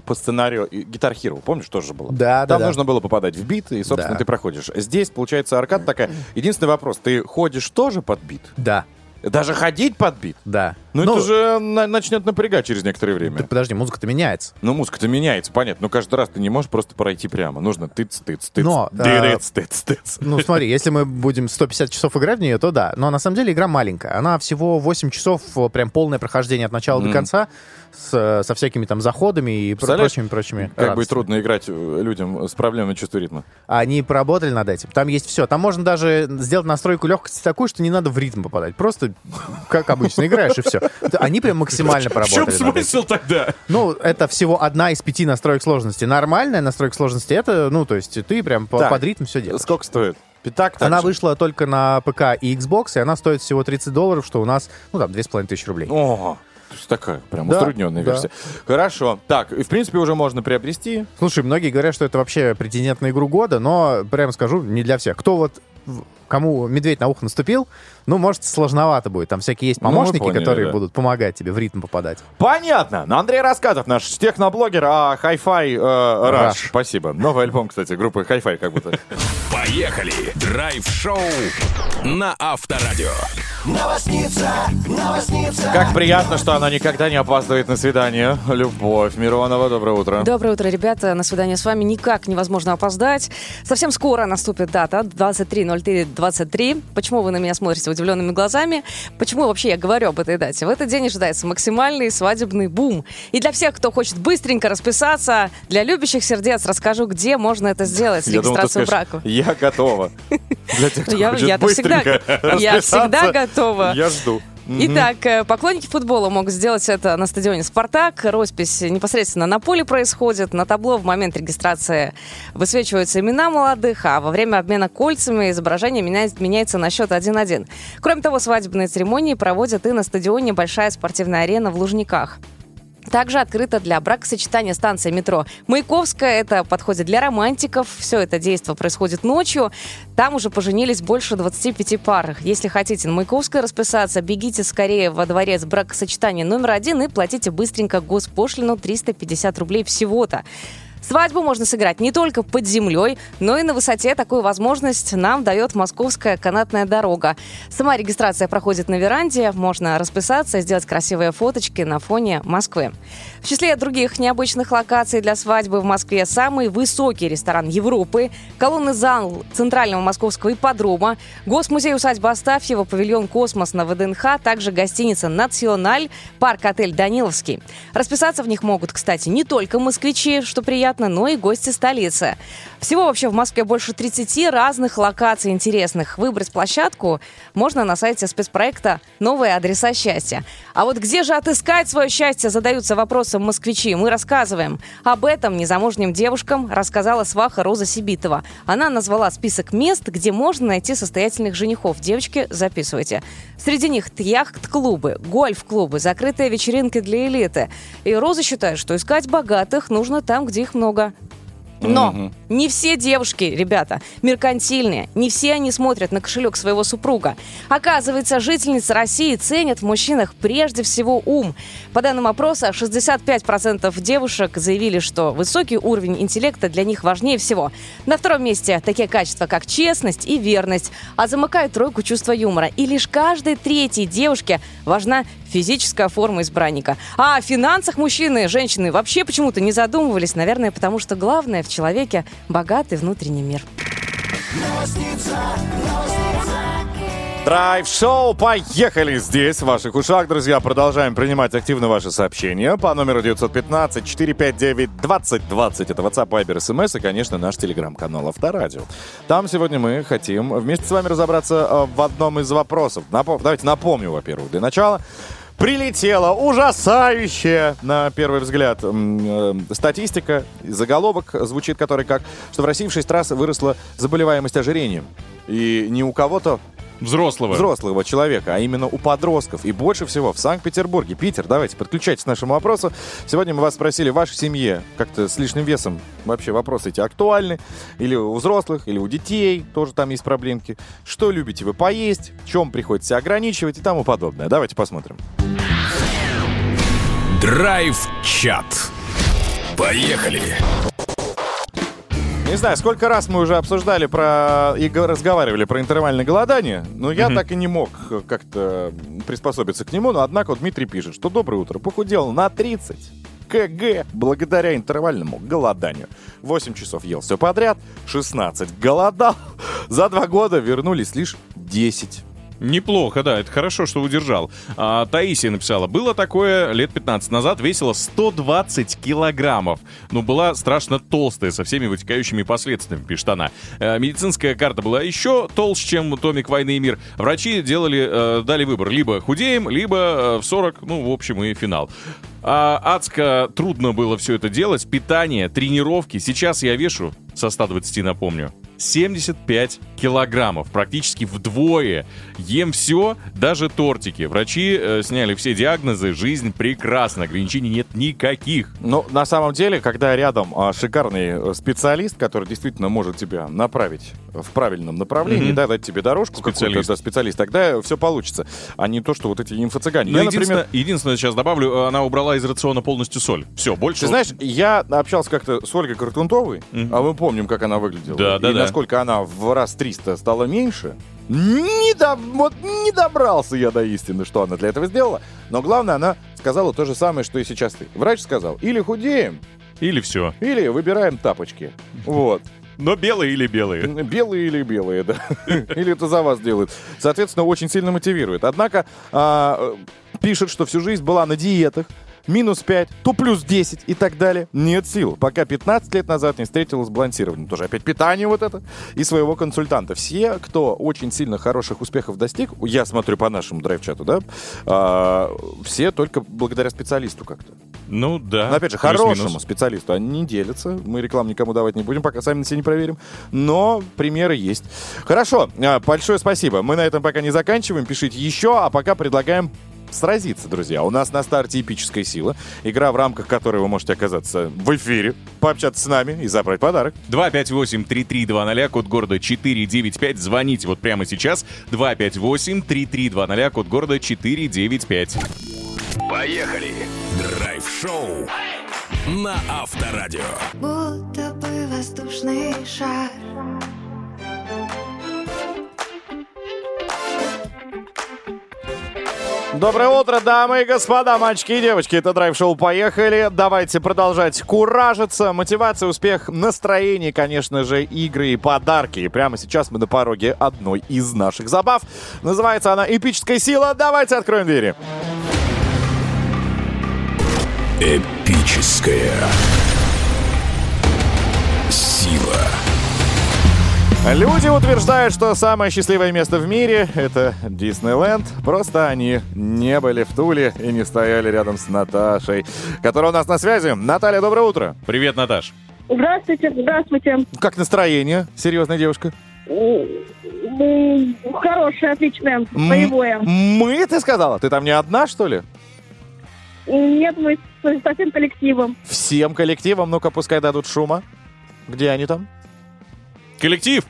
по сценарию Guitar Hero. Помнишь, тоже было? Да, да, Там да. нужно было попадать в бит, и, собственно, Да. ты проходишь. Здесь, получается, аркад такая. Единственный вопрос. Ты ходишь тоже под бит? Да, Даже ходить под бит? да. Ну, это же на- начнет напрягать через некоторое время. Так подожди, музыка-то меняется. Ну, музыка-то меняется, понятно. Но каждый раз ты не можешь просто пройти прямо. Нужно тыц-тыц-тыц. Но, э, Дырыц-тыц-тыц. Ну, смотри, если мы будем 150 часов играть в нее, то да. Но на самом деле игра маленькая. Она всего 8 часов, э, прям полное прохождение от начала до конца, с, со всякими там заходами и прочими прочими. Как радостями. трудно играть э, людям с проблемой чувства ритма. Они поработали над этим. Там есть все. Там можно даже сделать настройку легкости такую, что не надо в ритм попадать. Просто, как обычно, играешь и все. Они прям максимально В чем поработали над этим. смысл тогда? Ну, это всего одна из пяти настроек сложности. Нормальная настройка сложности это, ну, то есть ты прям Так. под ритм все делаешь. Сколько стоит? Пятак Она также? вышла только на ПК и Xbox, и она стоит всего 30 долларов, что у нас, ну, там, 2500 рублей. О, то есть такая прям Да, уструдненная да. версия. Хорошо. Так, и в принципе уже можно приобрести. Слушай, многие говорят, что это вообще претендент на игру года, но, прямо скажу, не для всех. Кто вот в- кому медведь на ухо наступил, ну, может, сложновато будет. Там всякие есть Ну, помощники, поняли, которые да. будут помогать тебе в ритм попадать. Понятно. Но Андрей Раскатов, наш техноблогер, а Hi-Fi э, Rush. Rush. Спасибо. Новый альбом, кстати, группы Hi-Fi как будто. Поехали! Драйв-шоу на Авторадио. Новосница, новосница. Как приятно, что она никогда не опаздывает на свидание. Любовь Миронова, доброе утро. Доброе утро, ребята. На свидание с вами никак невозможно опоздать. Совсем скоро наступит дата 23.03.23. Почему вы на меня смотрите удивленными глазами? Почему вообще я говорю об этой дате? В этот день ожидается максимальный свадебный бум. И для всех, кто хочет быстренько расписаться, для любящих сердец расскажу, где можно это сделать Я думал, регистрацией скажешь, брака. Я готова. Для тех, кто Я- хочет всегда- быстренько я всегда готова. Я жду. Итак, э, поклонники футбола могут сделать это на стадионе «Спартак». Роспись непосредственно на поле происходит. На табло в момент регистрации высвечиваются имена молодых, а во время обмена кольцами изображение меняет- меняется на счет 1-1. Кроме того, свадебные церемонии проводят и на стадионе «Большая спортивная арена» в Лужниках. Также открыта для бракосочетания станция метро Маяковская. Это подходит для романтиков. Все это действие происходит ночью. Там уже поженились больше 25 пар. Если хотите на Маяковской расписаться, бегите скорее во дворец бракосочетания номер один и платите быстренько госпошлину 350 рублей всего-то. Свадьбу можно сыграть не только под землей, но и на высоте. Такую возможность нам дает Московская канатная дорога. Сама регистрация проходит на веранде. Можно расписаться сделать красивые фоточки на фоне Москвы. В числе других необычных локаций для свадьбы в Москве самый высокий ресторан Европы, колонный зал Центрального Московского ипподрома, Госмузей усадьба Астафьева, павильон «Космос» на ВДНХ, также гостиница «Националь», парк-отель «Даниловский». Расписаться в них могут, кстати, не только москвичи, что приятно, но и гости столицы. Всего вообще в Москве больше 30 разных локаций интересных. Выбрать площадку можно на сайте спецпроекта «Новые адреса счастья». А вот где же отыскать свое счастье, задаются вопросом москвичи. Мы рассказываем. Об этом незамужним девушкам рассказала сваха Роза Сибитова. Она назвала список мест, где можно найти состоятельных женихов. Девочки, записывайте. Среди них яхт-клубы, гольф-клубы, закрытые вечеринки для элиты. И Роза считает, что искать богатых нужно там, где их много. Но Мгм. не все девушки, ребята, меркантильные. Не все они смотрят на кошелек своего супруга. Оказывается, жительницы России ценят в мужчинах прежде всего ум. По данным опроса, 65% девушек заявили, что высокий уровень интеллекта для них важнее всего. На втором месте такие качества, как честность и верность, а замыкают тройку чувства юмора. И лишь каждой третьей девушке важна физическая форма избранника. А о финансах мужчины и женщины вообще почему-то не задумывались, наверное, потому что главное в человеке богатый внутренний мир. Драйв-шоу, поехали! Здесь, в ваших ушах, друзья, продолжаем принимать активно ваши сообщения по номеру 915-459-2020. Это WhatsApp, Viber, SMS и, конечно, наш телеграм-канал Авторадио. Там сегодня мы хотим вместе с вами разобраться э, в одном из вопросов. Напом- Давайте напомню, во-первых, для начала. Прилетела ужасающая, на первый взгляд, э, статистика. Заголовок звучит который как, что в России в 6 раз выросла заболеваемость ожирением. И не у кого-то Взрослого. взрослого человека, а именно у подростков. И больше всего в Санкт-Петербурге. Питер, давайте, подключайтесь к нашему вопросу. Сегодня мы вас спросили, в вашей семье как-то с лишним весом вообще вопросы эти актуальны? Или у взрослых, или у детей тоже там есть проблемки. Что любите вы поесть? В чем приходится ограничивать и тому подобное? Давайте посмотрим. Драйв-чат. Поехали. Не знаю, сколько раз мы уже обсуждали про и разговаривали про интервальное голодание, но я так и не мог э, как-то приспособиться к нему. Но однако вот Дмитрий пишет, что доброе утро, похудел на 30 кг благодаря интервальному голоданию. 8 часов ел все подряд, 16 голодал. За два года вернулись лишь 10. Неплохо, да, это хорошо, что удержал. А, Таисия написала, было такое лет 15 назад, весила 120 килограммов. Ну, была страшно толстая, со всеми вытекающими последствиями, пишет она. Э, медицинская карта была еще толще, чем томик «Войны и мир». Врачи делали, э, дали выбор, либо худеем, либо э, в 40, ну, в общем, и финал. А, адско трудно было все это делать. Питание, тренировки. Сейчас я вешу, со 120 напомню, 75 килограммов, практически вдвое. Ем все, даже тортики. Врачи э, сняли все диагнозы, жизнь прекрасна, ограничений нет никаких. Но на самом деле, когда рядом а, шикарный э, специалист, который действительно может тебя направить в правильном направлении, Мгм. да, дать тебе дорожку Специалист. да, специалист, тогда все получится. А не то, что вот эти инфо-цыгане. Но Я, единственное, например, единственное, сейчас добавлю, она убрала из рациона полностью соль. Все, больше... ты знаешь, я общался как-то с Ольгой Картунтовой, Мгм. а мы помним, как она выглядела. Да, да, да. Насколько она в раз 300 стала меньше. Не, до- вот не добрался я до истины, что она для этого сделала. Но главное, она сказала то же самое, что и сейчас ты. Врач сказал, или худеем, Или все. или выбираем тапочки. Вот. Но белые или белые. Белые или белые, да. Или это за вас делают. Соответственно, очень сильно мотивирует. Однако а, пишет, что всю жизнь была на диетах, минус 5, то плюс 10 и так далее. Нет сил. Пока 15 лет назад не встретилась с балансированием. Тоже опять питание вот это. И своего консультанта. Все, кто очень сильно хороших успехов достиг, я смотрю по нашему драйв-чату, да, а, все только благодаря специалисту как-то. Ну да. Но опять же, хорошему специалисту они не делятся. Мы рекламу никому давать не будем, пока сами на себе не проверим. Но примеры есть. Хорошо, а, большое спасибо. Мы на этом пока не заканчиваем. Пишите еще, а пока предлагаем сразиться, друзья. У нас на старте эпическая сила. Игра, в рамках которой вы можете оказаться в эфире, пообщаться с нами и забрать подарок. 258-3320, код города 495. Звоните вот прямо сейчас. 258-3320, код города 495. Поехали! Драйв-шоу на Авторадио. Будто бы воздушный шар Доброе утро, дамы и господа, мальчики и девочки. Это драйв-шоу «Поехали». Давайте продолжать куражиться. Мотивация, успех, настроение, конечно же, игры и подарки. И прямо сейчас мы на пороге одной из наших забав. Называется она «Эпическая сила». Давайте откроем двери. Эпическая сила. Люди утверждают, что самое счастливое место в мире — это Диснейленд. Просто они не были в Туле и не стояли рядом с Наташей, которая у нас на связи. Наталья, доброе утро. Привет, Наташ. Здравствуйте, здравствуйте. Как настроение? Серьезная девушка. Хорошее, отличное, боевое. Мы, ты сказала? Ты там не одна, что ли? Нет, мы с, со всем коллективом. Всем коллективом, ну-ка, пускай дадут шума. Где они там? Коллектив!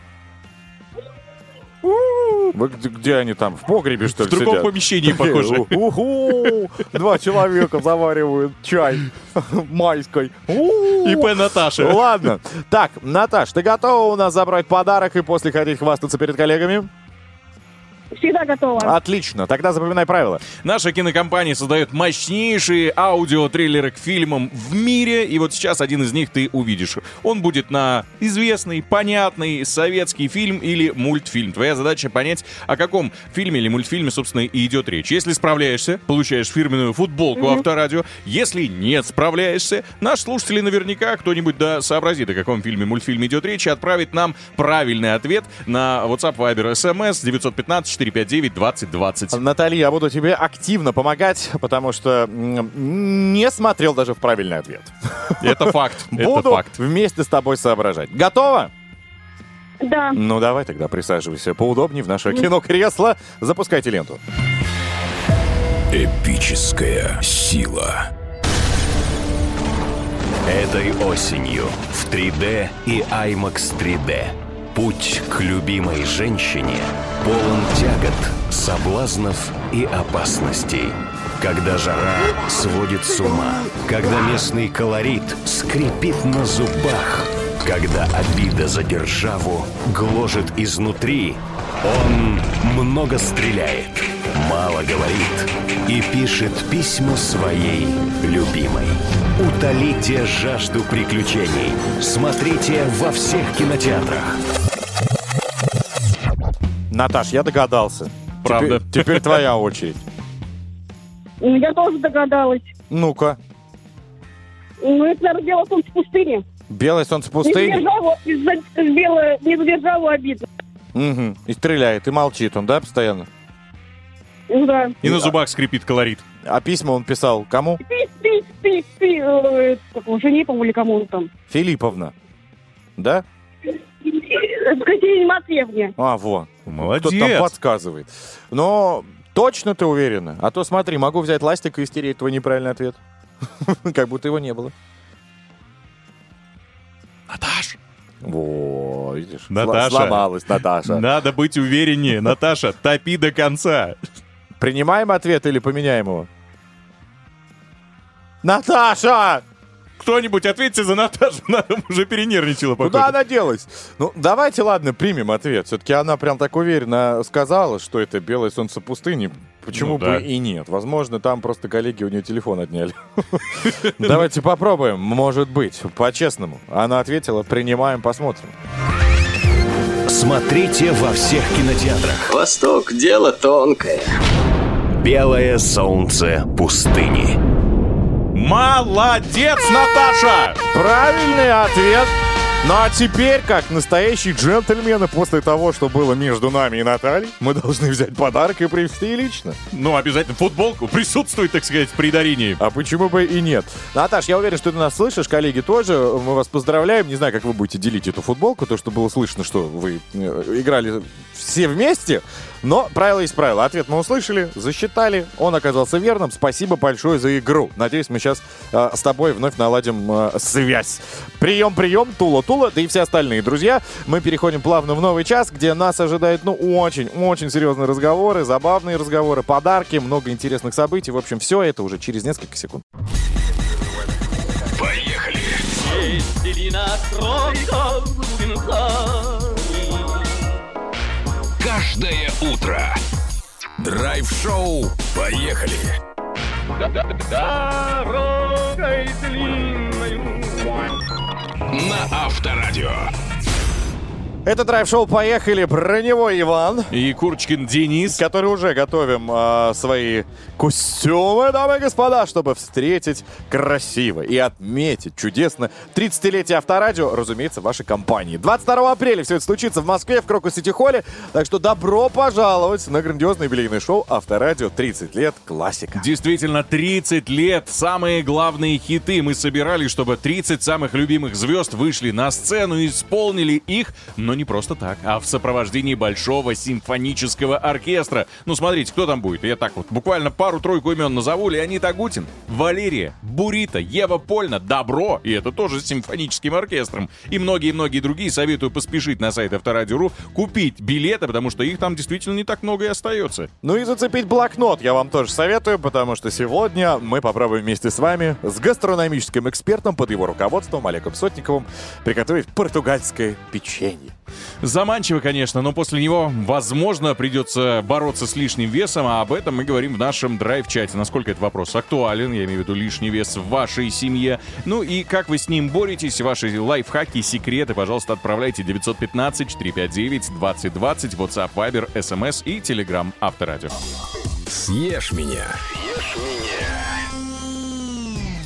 Вы где, они там? В погребе, что В ли, другом сидят? помещении, похоже. «Уху! Два человека заваривают чай майской. ИП Наташа. Ладно. Так, Наташ, ты готова у нас забрать подарок и после ходить хвастаться перед коллегами? Всегда готова. Отлично. Тогда запоминай правила. Наша кинокомпания создает мощнейшие аудиотриллеры к фильмам в мире, и вот сейчас один из них ты увидишь. Он будет на известный, понятный советский фильм или мультфильм. Твоя задача понять, о каком фильме или мультфильме, собственно, и идет речь. Если справляешься, получаешь фирменную футболку Авторадио. Если не справляешься, наш слушатели наверняка кто-нибудь да сообразит, о каком фильме, мультфильме идет речь, и отправит нам правильный ответ на WhatsApp, Viber, SMS 915-459-2020. Наталья, я буду тебе активно помогать, потому что не смотрел даже в правильный ответ. Это факт. Это Буду факт. вместе с тобой соображать. Готова? Да. Ну давай тогда присаживайся поудобнее в наше кино-кресло. Запускайте ленту. Эпическая сила. Этой осенью в 3D и IMAX 3D. Путь к любимой женщине полон тягот, соблазнов и опасностей. Когда жара сводит с ума, когда местный колорит скрипит на зубах, когда обида за державу гложет изнутри, он много стреляет, мало говорит и пишет письма своей любимой. Утолите жажду приключений. Смотрите во всех кинотеатрах. Наташ, я догадался. Правда. Теперь, теперь твоя очередь. М, Я тоже догадалась. Ну-ка. Ну, это, наверное, дело солнце пустыни. Белое солнце Не пустыни. не за- белое, не задержало обиду. Мгм. И стреляет, и молчит он, да, постоянно? Да. И на зубах скрипит колорит. А письма он писал кому? Пи, пи, пи, пи, э, жене, по-моему, или кому он там. Филипповна. Да? Катерине Матвеевне. А, во. Молодец. Кто там подсказывает. Но точно ты уверена? А то смотри, могу взять ластик и стереть твой неправильный ответ. Как будто его не было. Наташ. Во, видишь? Наташа. Сломалась Наташа. Надо быть увереннее. Наташа, топи до конца. Принимаем ответ или поменяем его? Наташа! Кто-нибудь ответьте за Наташу. Она уже перенервничала, походу. Куда она делась? Ну, давайте, ладно, примем ответ. Все-таки она прям так уверенно сказала, что это белое солнце пустыни. Почему Ну бы да. и нет? Возможно, там просто коллеги у нее телефон отняли. Давайте попробуем. Может быть, по-честному. Она ответила, принимаем, посмотрим. Смотрите во всех кинотеатрах. Восток – дело тонкое. Белое солнце пустыни. Молодец, Наташа! Правильный ответ. Ну а теперь, как настоящие джентльмены, после того, что было между нами и Натальей, мы должны взять подарок и привезти лично. Ну, обязательно футболку присутствует, так сказать, при дарении. А почему бы и нет? Наташ, я уверен, что ты нас слышишь, коллеги тоже. Мы вас поздравляем. Не знаю, как вы будете делить эту футболку, то, что было слышно, что вы э, играли все вместе. Но правило есть правило. Ответ мы услышали, засчитали, он оказался верным. Спасибо большое за игру. Надеюсь, мы сейчас э, с тобой вновь наладим э, связь. Прием, прием, Тула, Тула, да и все остальные друзья. Мы переходим плавно в новый час, где нас ожидают, ну, очень, очень серьезные разговоры, забавные разговоры, подарки, много интересных событий. В общем, все это уже через несколько секунд. Поехали! Каждое утро. Драйв-шоу. Поехали! На Авторадио. Это драйв-шоу «Поехали!» Броневой Иван. И Курочкин Денис. Который уже готовим э, свои костюмы, дамы и господа, чтобы встретить красиво и отметить чудесно 30-летие Авторадио, разумеется, вашей компании. 22 апреля все это случится в Москве, в Крокус Сити Холле. Так что добро пожаловать на грандиозное юбилейное шоу «Авторадио 30 лет. Классика». Действительно, 30 лет. Самые главные хиты мы собирали, чтобы 30 самых любимых звезд вышли на сцену и исполнили их, но не просто так, а в сопровождении большого симфонического оркестра. Ну, смотрите, кто там будет? Я так вот буквально пару-тройку имен назову. Леонид Агутин, Валерия, Бурита, Ева Польна, Добро, и это тоже с симфоническим оркестром. И многие-многие другие. Советую поспешить на сайт Авторадио.ру, купить билеты, потому что их там действительно не так много и остается. Ну и зацепить блокнот я вам тоже советую, потому что сегодня мы попробуем вместе с вами, с гастрономическим экспертом под его руководством Олегом Сотниковым, приготовить португальское печенье. Заманчиво, конечно, но после него, возможно, придется бороться с лишним весом, а об этом мы говорим в нашем драйв-чате. Насколько этот вопрос актуален, я имею в виду лишний вес в вашей семье. Ну и как вы с ним боретесь, ваши лайфхаки, секреты, пожалуйста, отправляйте 915-459-2020, WhatsApp, Viber, SMS и Telegram Авторадио. Съешь меня.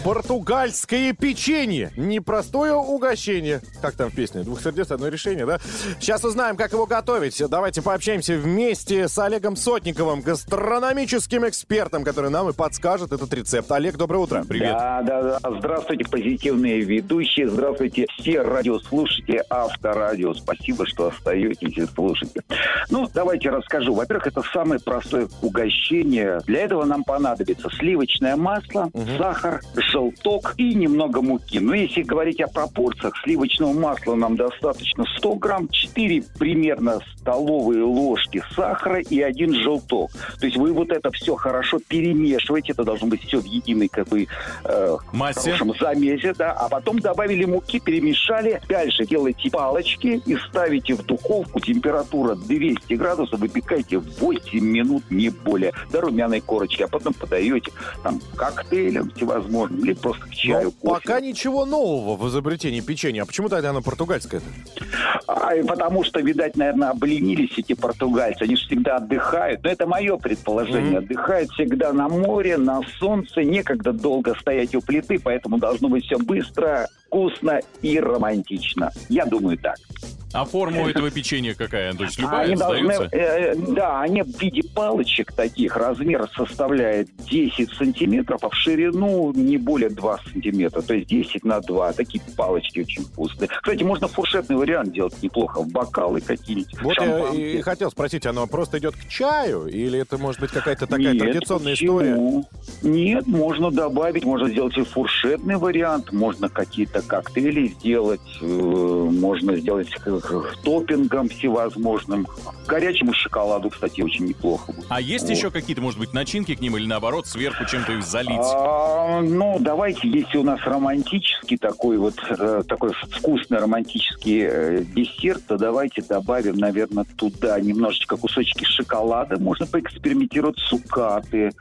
Португальское печенье. Непростое угощение. Как там в песне? Двух сердец, одно решение, да? Сейчас узнаем, как его готовить. Давайте пообщаемся вместе с Олегом Сотниковым, гастрономическим экспертом, который нам и подскажет этот рецепт. Олег, доброе утро. Привет. Да, да, да. Здравствуйте, позитивные ведущие. Здравствуйте, все радиослушатели Авторадио. Спасибо, что остаетесь и слушаете. Ну, давайте расскажу. Во-первых, это самое простое угощение. Для этого нам понадобится сливочное масло, сахар, желток и немного муки. Но если говорить о пропорциях, сливочного масла нам достаточно 100 грамм, 4 примерно столовые ложки сахара и один желток. То есть вы вот это все хорошо перемешиваете, это должно быть все в единой как бы э, Массе. хорошем замесе, да, а потом добавили муки, перемешали. Дальше делаете палочки и ставите в духовку. Температура 200 градусов, выпекайте 8 минут, не более, до румяной корочки. А потом подаете там коктейлем всевозможным или просто к чаю, Ну, кофе. пока ничего нового в изобретении печенья. А почему тогда оно португальское? А, потому что, видать, наверное, обленились эти португальцы. Они же всегда отдыхают. Но это мое предположение. Отдыхают всегда на море, на солнце. Некогда долго стоять у плиты, поэтому должно быть все быстро, вкусно и романтично. Я думаю так. А форма у этого печенья какая? То есть любая Они должны, сдается? э, да, они в виде палочек таких. Размер составляет 10 сантиметров, а в ширину не более 2 сантиметра. То есть 10 на 2. Такие палочки очень вкусные. Кстати, можно фуршетный вариант делать неплохо. В бокалы какие-нибудь. Вот я и хотел спросить, оно просто идет к чаю? Или это может быть какая-то такая Нет, традиционная почему? история? Нет, можно добавить, можно сделать и фуршетный вариант, можно какие-то коктейли сделать, э, можно сделать к топпингом всевозможным. Горячему шоколаду, кстати, очень неплохо будет. А есть Вот. еще какие-то, может быть, начинки к ним или наоборот сверху чем-то их залить? А, ну, давайте, если у нас романтический такой вот, э, такой вкусный романтический э, десерт, то давайте добавим, наверное, туда немножечко кусочки шоколада. Можно поэкспериментировать с цукаты.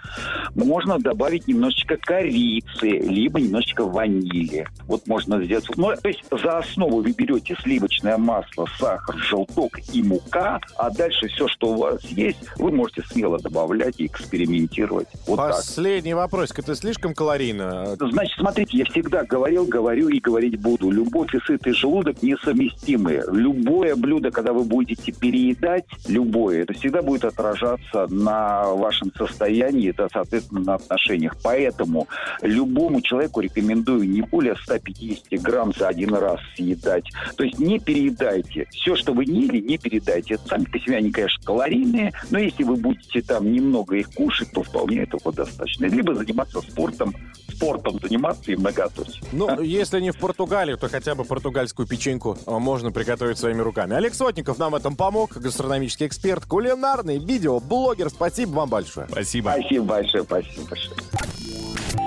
Можно добавить немножечко корицы, либо немножечко ванили. Вот можно сделать. Ну, то есть за основу вы берете сливочное масло, сахар, желток и мука, а дальше все, что у вас есть, вы можете смело добавлять и экспериментировать. Вот так. Последний вопросик. Это слишком калорийно? Значит, смотрите, я всегда говорил, говорю и говорить буду. Любовь и сытый желудок несовместимы. Любое блюдо, когда вы будете переедать, любое, это всегда будет отражаться на вашем состоянии, это, соответственно, на отношениях. Поэтому любому человеку рекомендую не более 150 200 грамм за один раз съедать. То есть не переедайте. Все, что вы не ели, не переедайте. Это сами по себе они, конечно, калорийные, но если вы будете там немного их кушать, то вполне этого достаточно. Либо заниматься спортом, спортом заниматься и многоточие. Ну, если не в Португалию, то хотя бы португальскую печеньку э, можно приготовить своими руками. Олег Сотников нам в этом помог, гастрономический эксперт, кулинарный, видео, блогер. Спасибо вам большое. Спасибо. Спасибо большое, спасибо большое.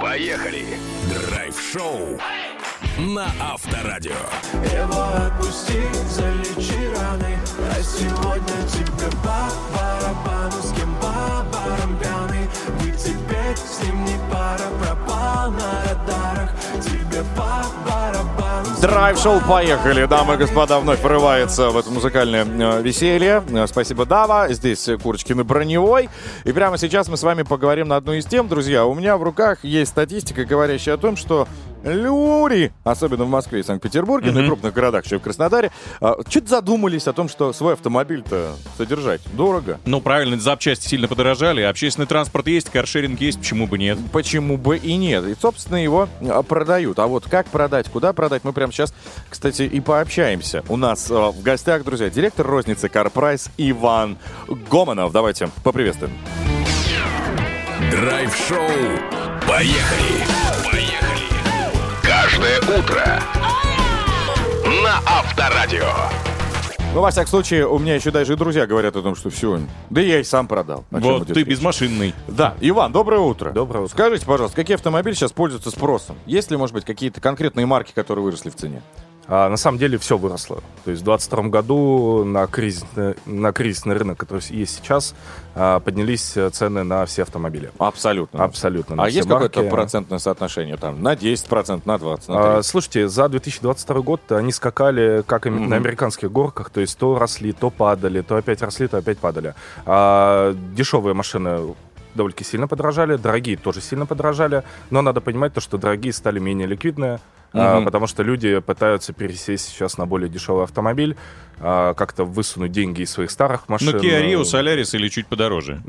Поехали! Драйв-шоу на Авторадио. Его отпусти, залечи раны А сегодня тебе по барабану С кем по барам пьяный Вы теперь с ним не пара Пропал на радарах Тебе по барабану Драйв-шоу «Поехали». Дамы и господа, вновь врывается в это музыкальное э, веселье. Э, Спасибо, Дава. Здесь э, Курочкин и Броневой. И прямо сейчас мы с вами поговорим на одну из тем, друзья. У меня в руках есть статистика, говорящая о том, что люди, особенно в Москве и Санкт-Петербурге, ну и крупных городах, еще и в Краснодаре, а, чуть задумались о том, что свой автомобиль-то содержать дорого. Ну, правильно, запчасти сильно подорожали, общественный транспорт есть, каршеринг есть, почему бы нет? Почему бы и нет? И, собственно, его продают. А вот как продать, куда продать, мы прямо сейчас, кстати, и пообщаемся. У нас а, в гостях, друзья, директор розницы CarPrice Иван Гомонов. Давайте поприветствуем. Драйв-шоу. Поехали! Поехали! Каждое утро на Авторадио. Ну, во всяком случае, у меня еще даже и друзья говорят о том, что все, да я и сам продал. О Вот ты речь? безмашинный. Да, Иван, доброе утро. Доброе утро. Скажите, пожалуйста, какие автомобили сейчас пользуются спросом? Есть ли, может быть, какие-то конкретные марки, которые выросли в цене? А, на самом деле все выросло. То есть в 2022 году на, кризис, на кризисный рынок, который есть сейчас, а, поднялись э, цены на все автомобили. Абсолютно. Абсолютно. А есть какое-то процентное соотношение там? На 10%, на 20%, на 30%? А, слушайте, за 2022 год они скакали как и на американских горках, то есть то росли, то падали, то опять росли, то опять падали. А, дешевые машины довольно сильно подорожали, дорогие тоже сильно подорожали, но надо понимать то, что дорогие стали менее ликвидные, Мгм. потому что люди пытаются пересесть сейчас на более дешевый автомобиль, а, как-то высунуть деньги из своих старых машин. Ну, Kia Rio, Solaris или чуть подороже?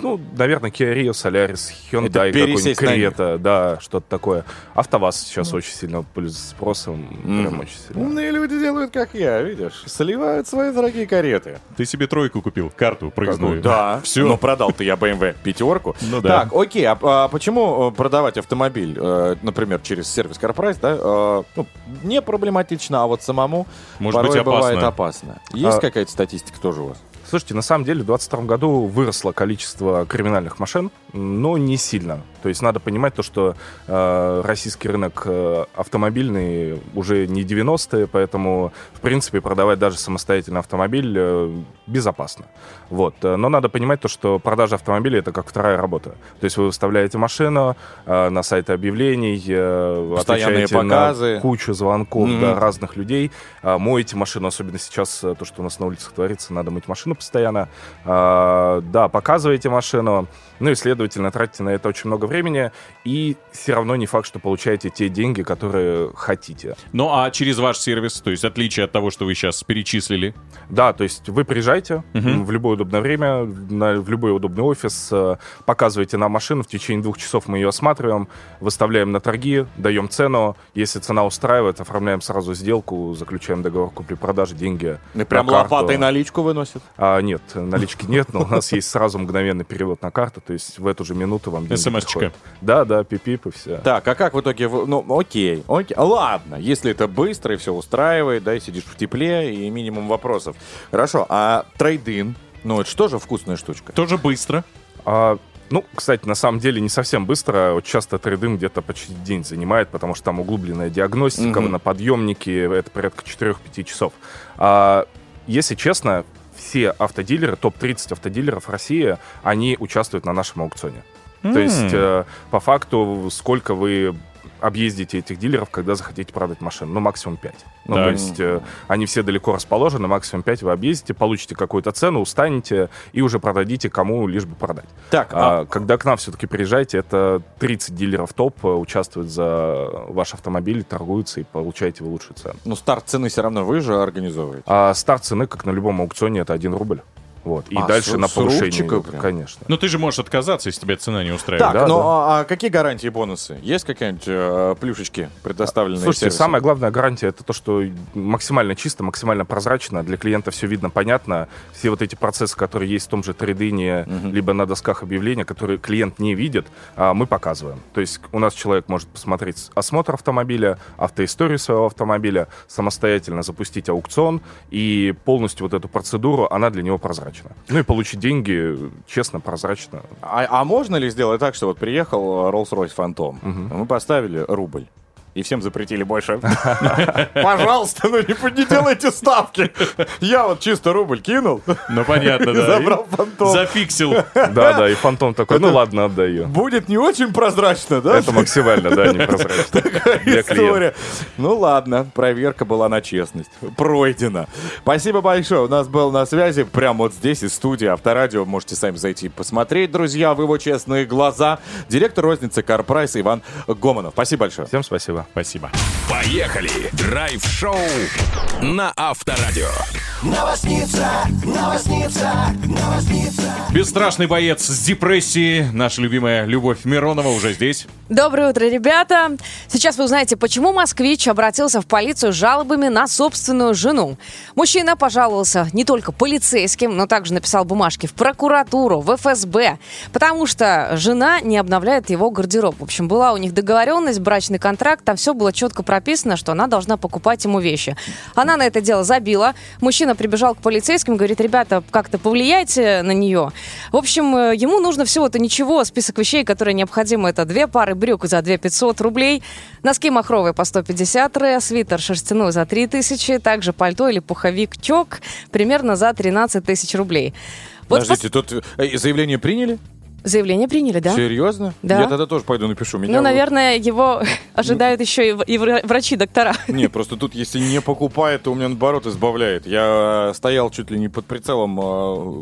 Ну, наверное, Kia Rio, Solaris, Hyundai, какой-нибудь. Creta, да, что-то такое. АвтоВАЗ сейчас очень сильно пользуется спросом, прям очень сильно. Умные люди делают, как я, видишь? Сливают свои дорогие кареты. Ты себе тройку купил, карту проездную. Да, Все. Но продал-то я BMW пятерку. Ну да. Так, окей, а, а почему э, продавать автомобиль, э, например, через сервис CarPrice, да, э, ну, не проблематично, а вот самому Может порой быть, опасно. бывает опасно. Есть А- какая-то статистика тоже у вас? Слушайте, на самом деле в 2022 году выросло количество криминальных машин, но не сильно. То есть надо понимать то, что э, российский рынок э, автомобильный уже не 90-е, поэтому, в принципе, продавать даже самостоятельно автомобиль э, безопасно. Вот. Э, Но надо понимать то, что продажа автомобиля — это как вторая работа. То есть вы выставляете машину э, на сайты объявлений, э, отвечаете показы. на кучу звонков Мгм. да, разных людей, а, моете машину, особенно сейчас э, то, что у нас на улицах творится, надо мыть машину постоянно. А, Да, показываете машину, ну и, следовательно, тратите на это очень много времени, и все равно не факт, что получаете те деньги, которые хотите. Ну, а через ваш сервис, то есть отличие от того, что вы сейчас перечислили? Да, то есть вы приезжаете м, в любое удобное время, на- в любой удобный офис, э, показываете нам машину, в течение двух часов мы ее осматриваем, выставляем на торги, даем цену. Если цена устраивает, оформляем сразу сделку, заключаем договор купли-продажи, деньги И прям на лопатой наличку выносят? А, нет, налички нет, но у нас есть сразу мгновенный перевод на карту, то есть в эту же минуту вам СМС-чка. приходят. Да, да, пип-пип и все. Так, а как в итоге... вы- Ну, окей, окей. Ладно, если это быстро и все устраивает, да, и сидишь в тепле, и минимум вопросов. Хорошо, а трейдин? Ну, это что же вкусная штучка? Тоже быстро. А, ну, кстати, на самом деле не совсем быстро. Вот часто трейдинг где-то почти день занимает, потому что там углубленная диагностика Мгм. на подъемнике, это порядка 4-5 часов. А, если честно, все автодилеры, топ-30 автодилеров России, они участвуют на нашем аукционе. То М. есть, э, по факту, сколько вы объездите этих дилеров, когда захотите продать машину. Ну, максимум 5. Ну, Так. то есть, э, они все далеко расположены, максимум 5 вы объездите, получите какую-то цену, устанете и уже продадите кому лишь бы продать. Так, А, когда к нам все-таки приезжаете, это 30 дилеров топ э, участвуют за ваш автомобиль, торгуются и получаете вы лучшую цену. Ну, старт цены все равно вы же организовываете. А старт цены, как на любом аукционе, это 1 рубль. Вот. И А, дальше с- на повышение, конечно. Ну, ты же можешь отказаться, если тебя цена не устраивает. Так, Да, ну да. а- а какие гарантии и бонусы? Есть какие-нибудь э, плюшечки, предоставленные Слушайте, сервисом? самая главная гарантия это то, что максимально чисто, максимально прозрачно, для клиента все видно, понятно. Все вот эти процессы, которые есть в том же трейдине, либо на досках объявления, которые клиент не видит, а, мы показываем. То есть у нас человек может посмотреть осмотр автомобиля, автоисторию своего автомобиля, самостоятельно запустить аукцион, и полностью вот эту процедуру, она для него прозрачна. Ну и получить деньги честно, прозрачно. А, а можно ли сделать так, что вот приехал Rolls-Royce Phantom, мы поставили рубль, и всем запретили больше. Пожалуйста, ну не, не делайте ставки. Я вот чисто рубль кинул. Ну, понятно, да. Забрал фантом. Зафиксил. Да, да, и фантом такой, ну ладно, отдаю. Будет не очень прозрачно, да? Это максимально, да, непрозрачно для клиента. история. Ну ладно, проверка была на честность. Пройдена. Спасибо большое. У нас был на связи прямо вот здесь из студии Авторадио. Можете сами зайти и посмотреть, друзья, в его честные глаза. Директор розницы Карпрайс Иван Гомонов. Спасибо большое. Всем спасибо. Спасибо. Поехали! Драйв-шоу на Авторадио. Новосница, новосница, новосница. Бесстрашный боец с депрессией. Наша любимая Любовь Миронова уже здесь. Доброе утро, ребята! Сейчас вы узнаете, почему москвич обратился в полицию с жалобами на собственную жену. Мужчина пожаловался не только полицейским, но также написал бумажки в прокуратуру, в ФСБ, потому что жена не обновляет его гардероб. В общем, была у них договоренность, брачный контракт, там все было четко прописано, что она должна покупать ему вещи. Она на это дело забила. Мужчина прибежал к полицейским, говорит, ребята, как-то повлияйте на нее. В общем, э, ему нужно всего-то ничего. Список вещей, которые необходимы, это две пары брюк за 2 500 рублей, носки махровые по 150 ре, свитер шерстяной за 3 тысячи, также пальто или пуховик чок примерно за 13 тысяч рублей. Вот Подождите, тут э, заявление приняли? Заявление приняли, да? Серьезно? Да. Я тогда тоже пойду напишу. Меня Ну, наверное, его ожидают еще и врачи-доктора. Не, просто тут, если не покупает, то у меня наоборот избавляет. Я э, стоял чуть ли не под прицелом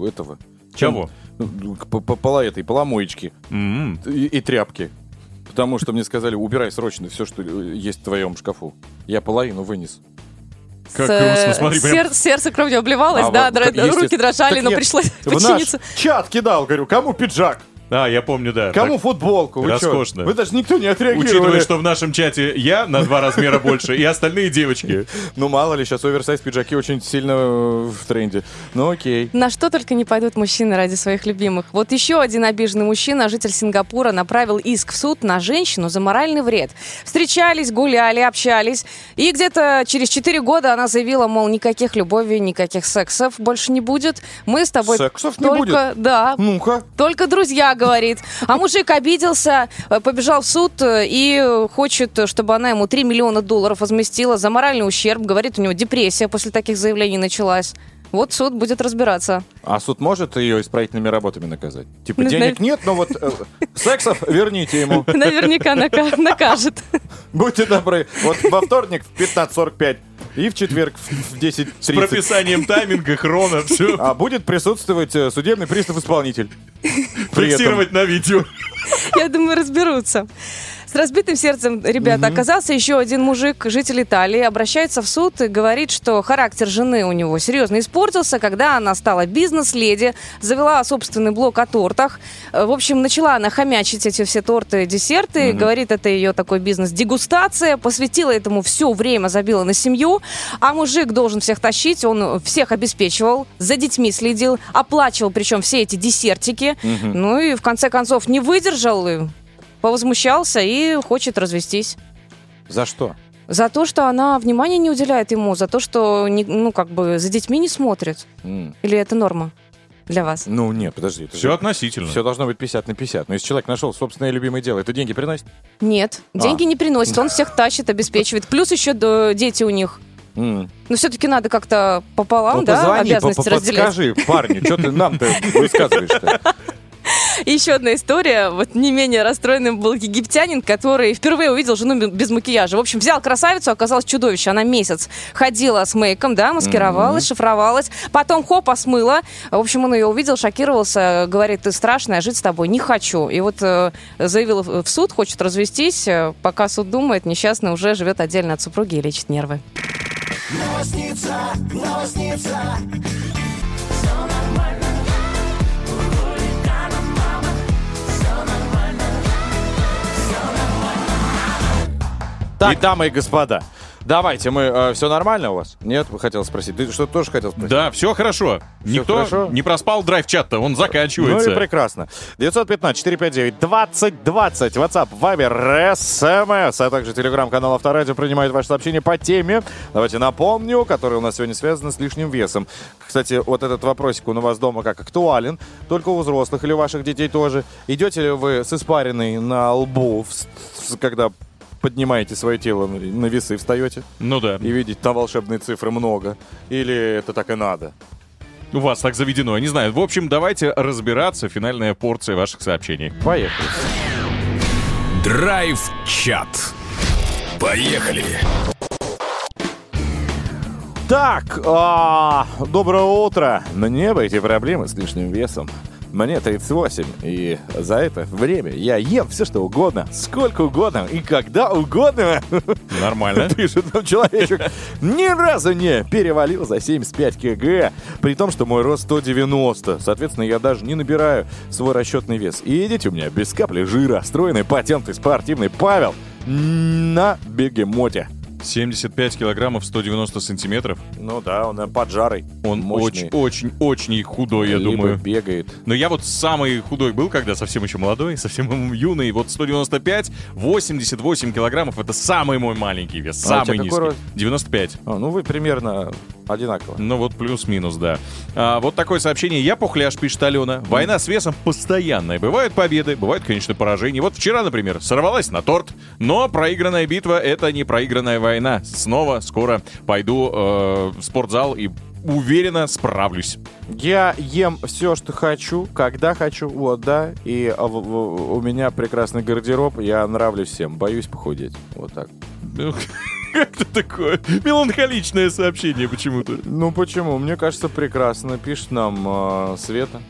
э, этого. Чего? Ну, Пола этой, поломоечки М. и, и тряпки. Потому что мне сказали, убирай срочно все, что э, есть в твоем шкафу. Я половину вынес. Как С, грустно, смотри, прям- сер- сердце кровью обливалось, А да, вот, дра- руки дрожали, Так но нет, пришлось В наш подчиниться. чат кидал, говорю, кому пиджак? А, я помню, да. Кому Так, футболку? Вы чё? Роскошно. Вы даже никто не отреагировали. Учитывая, что в нашем чате я на два размера больше и остальные девочки. Ну, мало ли, сейчас оверсайз пиджаки очень сильно э, в тренде. Ну, окей. На что только не пойдут мужчины ради своих любимых. Вот еще один обиженный мужчина, житель Сингапура, направил иск в суд на женщину за моральный вред. Встречались, гуляли, общались. И где-то через 4 года она заявила, мол, никаких любовей, никаких сексов больше не будет. Мы с тобой Сексов не только... Да. Ну-ка. Только друзья, говорит. А мужик обиделся, э, побежал в суд э, и хочет, э, чтобы она ему 3 миллиона долларов возместила за моральный ущерб. Говорит, у него депрессия после таких заявлений началась. Вот суд будет разбираться. А суд может ее исправительными работами наказать? Типа, Ну, денег да. нет, но вот э, сексов верните ему. Наверняка нака- накажет. Будьте добры. Вот во вторник в 15.45 и в четверг в в 10.30. С прописанием тайминга, хрона, все. А будет присутствовать э, судебный пристав-исполнитель. Фиксировать на видео. Я думаю, разберутся. С разбитым сердцем, ребята, оказался еще один мужик, житель Италии, обращается в суд и говорит, что характер жены у него серьезно испортился, когда она стала бизнес-леди, завела собственный блог о тортах. Э, В общем, начала она хомячить эти все торты, десерты, говорит, это ее такой бизнес-дегустация, посвятила этому все время, забила на семью, а мужик должен всех тащить, он всех обеспечивал, за детьми следил, оплачивал причем все эти десертики, ну и в конце концов не выдержал, и повозмущался и хочет развестись. За что? За то, что она внимания не уделяет ему, за то, что не- ну, как бы за детьми не смотрит. М. Или это норма для вас? Ну, нет, подожди. Все относительно. Все должно быть 50 на 50. Но если человек нашел собственное любимое дело, это деньги приносит? Нет, деньги не приносит, он всех тащит, обеспечивает. Плюс еще дети у них. М. Но все-таки надо как-то пополам, Ну, да, позвони, обязанности по- разделять. подскажи, парню, что ты нам-то высказываешь-то? И еще одна история. Вот не менее расстроенным был египтянин, который впервые увидел жену бе- без макияжа. В общем, взял красавицу, оказалось чудовище. Она месяц ходила с мейком, да, маскировалась, шифровалась. Потом хоп, смыла. В общем, он ее увидел, шокировался, говорит, ты страшная, жить с тобой не хочу. И вот э, заявил в в суд, хочет развестись. Э, Пока суд думает, несчастный уже живет отдельно от супруги и лечит нервы. Новосница, новосница. И дамы и господа, давайте мы... все нормально у вас? Нет, вы хотел спросить. Ты что-то тоже хотел спросить? Да, все хорошо. Никто хорошо? не проспал драйв-чат-то, он заканчивается. Ну и прекрасно. 915-459-2020, WhatsApp, Viber, SMS, а также телеграм-канал Авторадио принимает ваши сообщения по теме. Давайте напомню, которая у нас сегодня связана с лишним весом. Кстати, вот этот вопросик он у вас дома как актуален, только у взрослых или у ваших детей тоже. Идете ли вы с испариной на лбу, в с- с- когда поднимаете свое тело на на весы, встаете? Ну да. И видите, там волшебные цифры много. Или это так и надо? У вас так заведено, я не знаю. В общем, давайте разбираться. Финальная порция ваших сообщений. Поехали. Драйв-чат. Поехали. Так, а, доброе утро. Мне бы эти проблемы с лишним весом. Мне 38, и за это время я ем все, что угодно, сколько угодно и когда угодно. Нормально. Пишет нам человечек. Ни разу не перевалил за 75 кг, при том, что мой рост 190. Соответственно, я даже не набираю свой расчетный вес. И видите, у меня без капли жира, стройный, потентый, спортивный Павел на бегемоте. 75 килограммов 190 сантиметров. Ну да, он э, поджарый. Он очень-очень-очень худой, я Либо думаю. бегает. Но я вот самый худой был, когда совсем еще молодой, совсем юный. Вот 195, 88 килограммов — это самый мой маленький вес, А самый какой низкий. рост? 95. А, ну вы примерно одинаково. Ну вот плюс-минус, да. А, вот такое сообщение. Я пухляш, пишет Алена. Война с весом постоянная. Бывают победы, бывают, конечно, поражения. Вот вчера, например, сорвалась на торт. Но проигранная битва — это не проигранная война. Снова скоро пойду э, в спортзал и уверенно справлюсь. Я ем все, что хочу, когда хочу, вот, да. И а, в- в- у меня прекрасный гардероб, я нравлюсь всем, боюсь похудеть. Вот так. Ну, Как-то такое меланхоличное сообщение почему-то. Ну почему? Мне кажется, прекрасно. Пишет нам э, Света.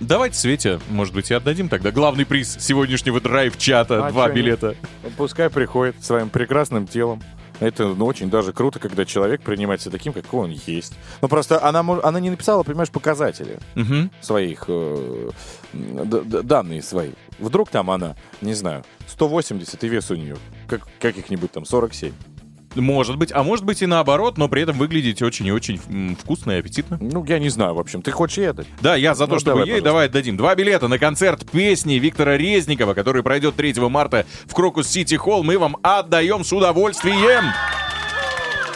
Давайте Свете, может быть, и отдадим тогда главный приз сегодняшнего драйв-чата. А Два чё нет? билета. Пускай приходит своим прекрасным телом. Это ну, очень даже круто, когда человек принимает себя таким, какой он есть. Ну просто она, она не написала, понимаешь, показатели Мгм. своих, э, данные свои. Вдруг там она, не знаю, 180 и вес у нее, как, каких-нибудь там 47. Может быть, а может быть и наоборот, но при этом выглядите очень и очень вкусно и аппетитно. Ну, я не знаю, в общем. Ты хочешь ей отдать? Да, я за то, Ну, чтобы давай, ей пожалуйста. давай отдадим два билета на концерт песни Виктора Резникова, который пройдет 3 марта в Крокус Сити Холл. Мы вам отдаем с удовольствием.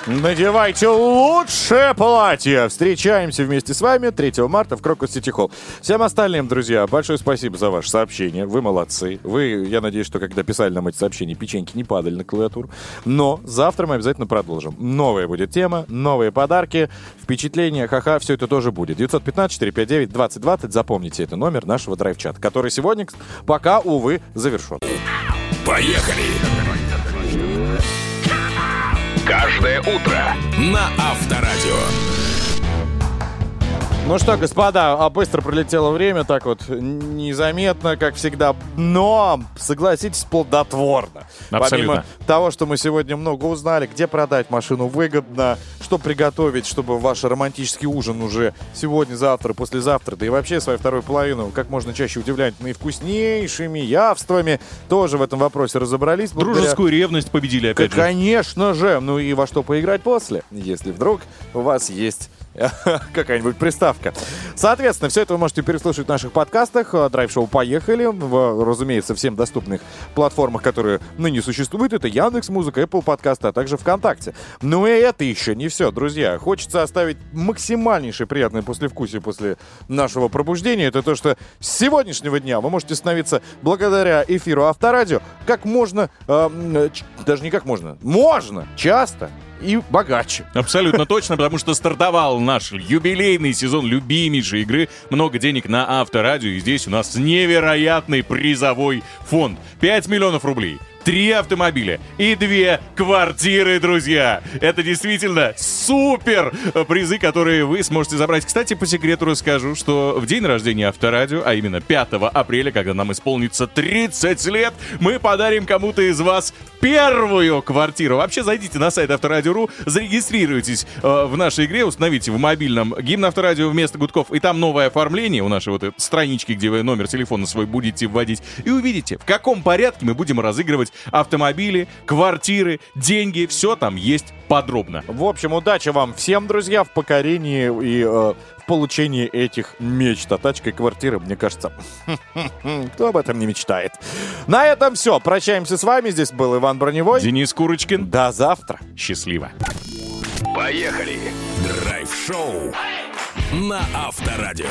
Надевайте лучшее платье. Встречаемся вместе с вами 3 марта в Крокус Сити Холл. Всем остальным, друзья, большое спасибо за ваше сообщение. Вы молодцы. Вы, я надеюсь, что когда писали нам эти сообщения, печеньки не падали на клавиатуру. Но завтра мы обязательно продолжим. Новая будет тема, новые подарки, впечатления, ха-ха, все это тоже будет. 915-459-2020. Запомните, это номер нашего драйв-чата, который сегодня пока, увы, завершен. Поехали. Каждое утро на Авторадио. Ну что, господа, а быстро пролетело время, так вот незаметно, как всегда, но, согласитесь, плодотворно. Абсолютно. Помимо того, что мы сегодня много узнали, где продать машину выгодно, что приготовить, чтобы ваш романтический ужин уже сегодня, завтра, послезавтра, да и вообще свою вторую половину как можно чаще удивлять наивкуснейшими явствами, тоже в этом вопросе разобрались. благодаря- Дружескую ревность победили опять же. Конечно же. Ну и во что поиграть после, если вдруг у вас есть какая-нибудь приставка. Соответственно, все это вы можете переслушать в наших подкастах. Э, Драйв-шоу «Поехали». В, разумеется, всем доступных платформах, которые ныне существуют. Это Яндекс Музыка, Apple подкасты, а также ВКонтакте. Но и это еще не все, друзья. Хочется оставить максимальнейшее приятное послевкусие после нашего пробуждения. Это то, что с сегодняшнего дня вы можете становиться благодаря эфиру Авторадио как можно, э, даже не как можно, можно, часто и богаче. Абсолютно точно, потому что стартовал наш юбилейный сезон любимейшей игры «Много денег на Авторадио», и здесь у нас невероятный призовой фонд. 5 миллионов рублей. Три автомобиля и две квартиры, друзья. Это действительно супер призы, которые вы сможете забрать. Кстати, по секрету расскажу, что в день рождения Авторадио, а именно 5 апреля, когда нам исполнится 30 лет, мы подарим кому-то из вас первую квартиру. Вообще зайдите на сайт Авторадио.ру, зарегистрируйтесь э, в нашей игре, установите в мобильном гимн Авторадио вместо гудков, и там новое оформление у нашей вот странички, где вы номер телефона свой будете вводить, и увидите, в каком порядке мы будем разыгрывать автомобили, квартиры, деньги, все там есть подробно. В общем, удачи вам всем, друзья, в покорении и э, в получении этих мечт. А тачка и квартира, мне кажется, кто об этом не мечтает. На этом все. Прощаемся с вами. Здесь был Иван Броневой. Денис Курочкин. До завтра. Счастливо. Поехали! Драйв-шоу на Авторадио.